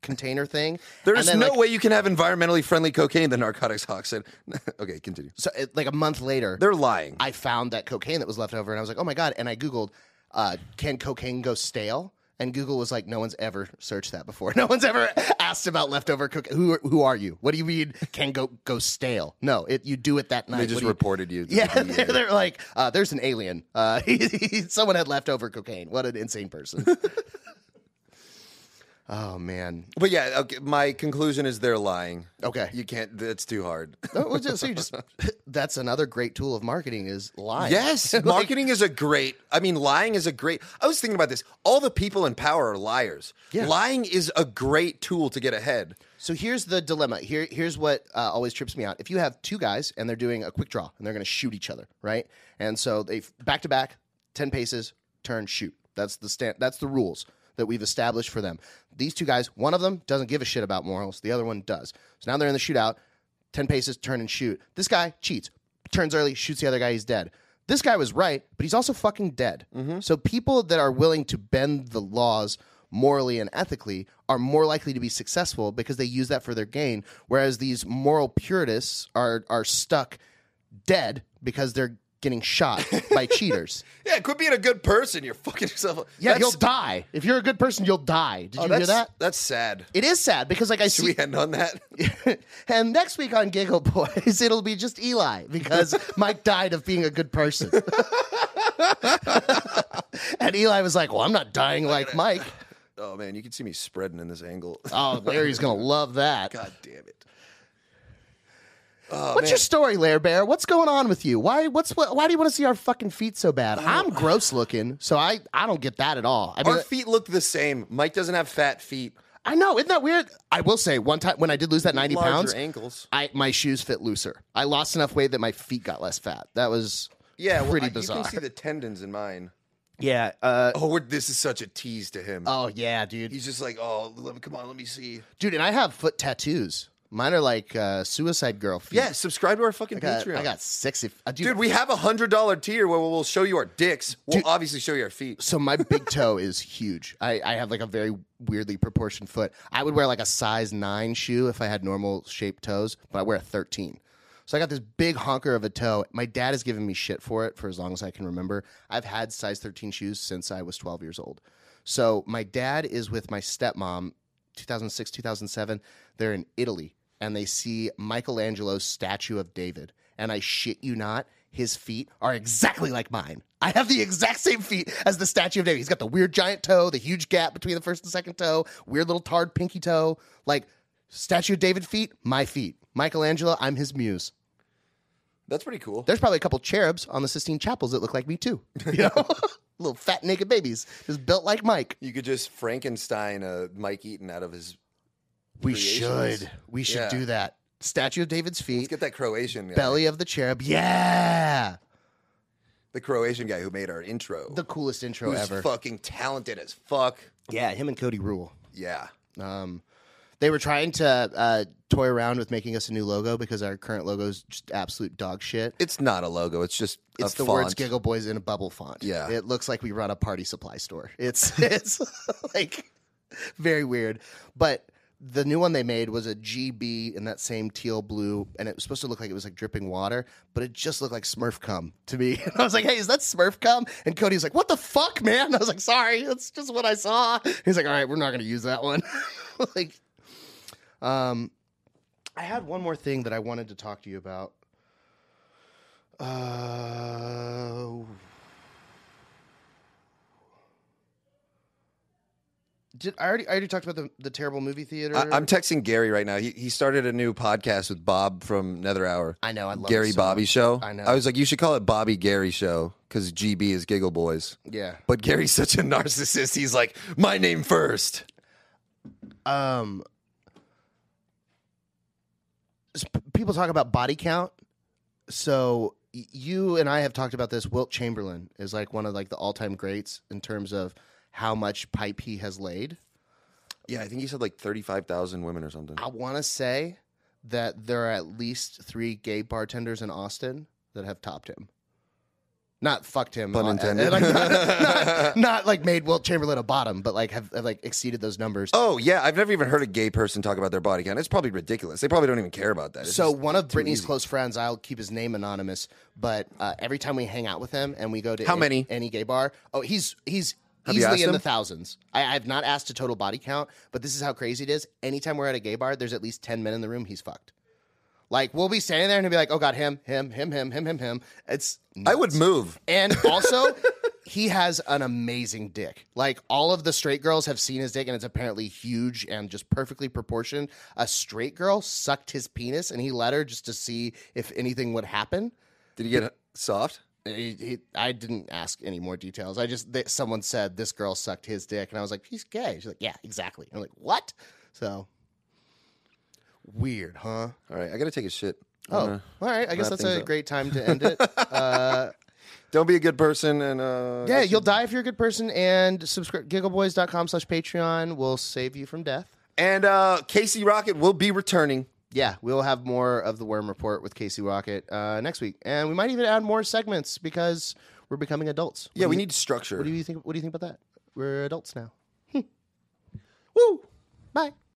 [SPEAKER 1] container thing.
[SPEAKER 2] There's
[SPEAKER 1] then,
[SPEAKER 2] no
[SPEAKER 1] like,
[SPEAKER 2] way you can have environmentally friendly cocaine, the narcotics hawk said. okay, continue.
[SPEAKER 1] So it, like a month later,
[SPEAKER 2] They're lying.
[SPEAKER 1] I found that cocaine that was left over, and I was like, oh my god! And I googled, uh, can cocaine go stale? And Google was like, no one's ever searched that before. No one's ever asked about leftover cocaine. Who who are you? What do you mean can go go stale? No, it you do it that night.
[SPEAKER 2] they
[SPEAKER 1] What
[SPEAKER 2] just
[SPEAKER 1] do you-
[SPEAKER 2] reported you. to
[SPEAKER 1] Yeah,
[SPEAKER 2] the
[SPEAKER 1] they're,
[SPEAKER 2] DEA.
[SPEAKER 1] they're like, uh, there's an alien. Uh, someone had leftover cocaine. What an insane person. Oh man.
[SPEAKER 2] But yeah, okay, my conclusion is they're lying.
[SPEAKER 1] Okay.
[SPEAKER 2] You can't. That's too hard.
[SPEAKER 1] Well, just- so you just that's another great tool of marketing is lying.
[SPEAKER 2] Yes,
[SPEAKER 1] Like,
[SPEAKER 2] marketing is a great. I mean, lying is a great. I was thinking about this. All the people in power are liars.
[SPEAKER 1] Yeah.
[SPEAKER 2] Lying is a great tool to get ahead.
[SPEAKER 1] So here's the dilemma. Here, here's what uh, always trips me out. If you have two guys and they're doing a quick draw and they're going to shoot each other, right? And so they back to back, ten paces, turn, shoot. That's the stand. That's the rules that we've established for them. These two guys, one of them doesn't give a shit about morals. The other one does. So now they're in the shootout. Ten paces, turn and shoot. This guy cheats, turns early, shoots the other guy. He's dead. This guy was right, but he's also fucking dead. Mm-hmm. So people that are willing to bend the laws morally and ethically are more likely to be successful because they use that for their gain whereas these moral purists are are stuck dead because they're getting shot by cheaters
[SPEAKER 2] Yeah, quit being a good person. You're fucking yourself. up.
[SPEAKER 1] yeah
[SPEAKER 2] That's-
[SPEAKER 1] you'll die if you're a good person you'll die did
[SPEAKER 2] oh,
[SPEAKER 1] you hear
[SPEAKER 2] that's,
[SPEAKER 1] that
[SPEAKER 2] That's sad.
[SPEAKER 1] it is sad because like i
[SPEAKER 2] Should
[SPEAKER 1] see
[SPEAKER 2] we end on that?
[SPEAKER 1] and next week on Giggle Boys, it'll be just Eli because Mike died of being a good person. and Eli was like, Well, I'm not dying like Mike.
[SPEAKER 2] oh man, you can see me spreading in this angle.
[SPEAKER 1] Oh, Larry's going to love that.
[SPEAKER 2] God damn it. Oh,
[SPEAKER 1] What's
[SPEAKER 2] man.
[SPEAKER 1] your story, Lair Bear? What's going on with you? Why what's what, why do you want to see our fucking feet so bad? I'm gross looking, so I I don't get that at all. I mean
[SPEAKER 2] Our feet look the same. Mike doesn't have fat feet.
[SPEAKER 1] I know, isn't that weird? I will say one time when I did lose that 90
[SPEAKER 2] Larger
[SPEAKER 1] pounds,
[SPEAKER 2] ankles.
[SPEAKER 1] I my shoes fit looser. I lost enough weight that my feet got less fat. That was
[SPEAKER 2] Yeah, well,
[SPEAKER 1] pretty
[SPEAKER 2] I-
[SPEAKER 1] bizarre.
[SPEAKER 2] You can see the tendons in mine.
[SPEAKER 1] yeah, uh,
[SPEAKER 2] Oh, this is such a tease to him.
[SPEAKER 1] oh yeah, dude.
[SPEAKER 2] He's just like, oh, let me, come on, let me see.
[SPEAKER 1] Dude, and I have foot tattoos. Mine are like uh, suicide girl feet.
[SPEAKER 2] Yeah, subscribe to our fucking
[SPEAKER 1] I got,
[SPEAKER 2] Patreon.
[SPEAKER 1] I got sexy. Uh, dude,
[SPEAKER 2] Dude, we have a hundred dollar tier where we'll show you our dicks. We'll obviously show you our feet.
[SPEAKER 1] so my big toe is huge. I, I have like a very weirdly proportioned foot. I would wear like a size nine shoe if I had normal shaped toes, but I wear a 13. So I got this big honker of a toe. My dad has given me shit for it for as long as I can remember. I've had size 13 shoes since I was 12 years old. So my dad is with my stepmom 2006, 2007. They're in Italy and they see Michelangelo's statue of David. And I shit you not, his feet are exactly like mine. I have the exact same feet as the statue of David. He's got the weird giant toe, the huge gap between the first and second toe, weird little tarred pinky toe. Like statue of David feet, my feet. Michelangelo, I'm his muse.
[SPEAKER 2] That's pretty cool.
[SPEAKER 1] There's probably a couple cherubs on the Sistine Chapels that look like me too. You know, little fat naked babies, just built like Mike.
[SPEAKER 2] You could just Frankenstein a Mike Eaton out of his.
[SPEAKER 1] We
[SPEAKER 2] Creations.
[SPEAKER 1] should, we should
[SPEAKER 2] Yeah.
[SPEAKER 1] do that. Statue of David's feet.
[SPEAKER 2] Let's get that Croatian guy.
[SPEAKER 1] belly of the cherub. Yeah,
[SPEAKER 2] The Croatian guy who made our intro.
[SPEAKER 1] the coolest intro
[SPEAKER 2] who's
[SPEAKER 1] ever.
[SPEAKER 2] fucking talented as fuck.
[SPEAKER 1] Yeah, him and Cody rule.
[SPEAKER 2] Yeah.
[SPEAKER 1] Um, they were trying to uh, toy around with making us a new logo because our current logo is just absolute dog shit.
[SPEAKER 2] It's not a logo. It's just
[SPEAKER 1] It's
[SPEAKER 2] a
[SPEAKER 1] the
[SPEAKER 2] font.
[SPEAKER 1] words "Giggle Boys" in a bubble font.
[SPEAKER 2] Yeah.
[SPEAKER 1] it looks like we run a party supply store. It's it's like very weird. But the new one they made was a GB in that same teal blue, and it was supposed to look like it was like dripping water, but it just looked like Smurf cum to me. And I was like, "Hey, is that Smurf cum?" And Cody's like, "What the fuck, man?" I was like, "Sorry, that's just what I saw." He's like, "All right, we're not going to use that one." like, um, I had one more thing that I wanted to talk to you about. Uh, did I already? I already talked about the, the terrible movie theater.
[SPEAKER 2] I, I'm texting Gary right now. He, he started a new podcast with Bob from Nether Hour.
[SPEAKER 1] I know. I love
[SPEAKER 2] Gary
[SPEAKER 1] so
[SPEAKER 2] Bobby
[SPEAKER 1] much.
[SPEAKER 2] Show.
[SPEAKER 1] I know.
[SPEAKER 2] I was like, you should call it Bobby Gary Show because GB is Giggle Boys.
[SPEAKER 1] Yeah.
[SPEAKER 2] But Gary's such a narcissist. He's like, my name first.
[SPEAKER 1] Um. People talk about body count. So you and I have talked about this. Wilt Chamberlain is like one of like the all time greats in terms of how much pipe he has laid.
[SPEAKER 2] Yeah, I think he said like 35,000 women or something.
[SPEAKER 1] I want to say that there are at least three gay bartenders in Austin that have topped him. Not fucked him.
[SPEAKER 2] Pun intended.
[SPEAKER 1] like, not, not- not like made Wilt Chamberlain a bottom, but like have, have like exceeded those numbers.
[SPEAKER 2] Oh, yeah. I've never even heard a gay person talk about their body count. It's probably ridiculous. They probably don't even care about that. It's
[SPEAKER 1] so one of
[SPEAKER 2] too
[SPEAKER 1] Brittany's
[SPEAKER 2] easy.
[SPEAKER 1] close friends, I'll keep his name anonymous, but uh, every time we hang out with him and we go to
[SPEAKER 2] How
[SPEAKER 1] any,
[SPEAKER 2] many?
[SPEAKER 1] any gay bar, oh, he's he's
[SPEAKER 2] Have
[SPEAKER 1] easily in
[SPEAKER 2] him?
[SPEAKER 1] the thousands. I, I've not asked a total body count, but this is how crazy it is. Anytime we're at a gay bar, there's at least ten men in the room. He's fucked. Like we'll be standing there and he'll be like, "Oh God, him, him, him, him, him, him, him." It's
[SPEAKER 2] I would move.
[SPEAKER 1] And also, he has an amazing dick. Like all of the straight girls have seen his dick, and it's apparently huge and just perfectly proportioned. A straight girl sucked his penis, and he let her just to see if anything would happen.
[SPEAKER 2] Did he get soft?
[SPEAKER 1] He, he, I didn't ask any more details. I just they, someone said this girl sucked his dick, and I was like, he's gay. She's like, yeah, exactly. I'm like, what? So weird, huh?
[SPEAKER 2] All right, I got to take a shit.
[SPEAKER 1] Oh, all right. I guess
[SPEAKER 2] wrap
[SPEAKER 1] that's
[SPEAKER 2] things
[SPEAKER 1] a
[SPEAKER 2] up.
[SPEAKER 1] great time to end it. uh,
[SPEAKER 2] don't be a good person and uh
[SPEAKER 1] Yeah, you'll die if you're a good person. And subscribe giggleboys.com slash Patreon will save you from death.
[SPEAKER 2] And uh Casey Rocket will be returning.
[SPEAKER 1] Yeah, we'll have more of the Worm Report with Casey Rocket uh, next week, and we might even add more segments because we're becoming adults. What
[SPEAKER 2] Yeah,
[SPEAKER 1] do
[SPEAKER 2] we
[SPEAKER 1] you-
[SPEAKER 2] need structure.
[SPEAKER 1] What do you think? What do you think about that? We're adults now. Woo! Bye.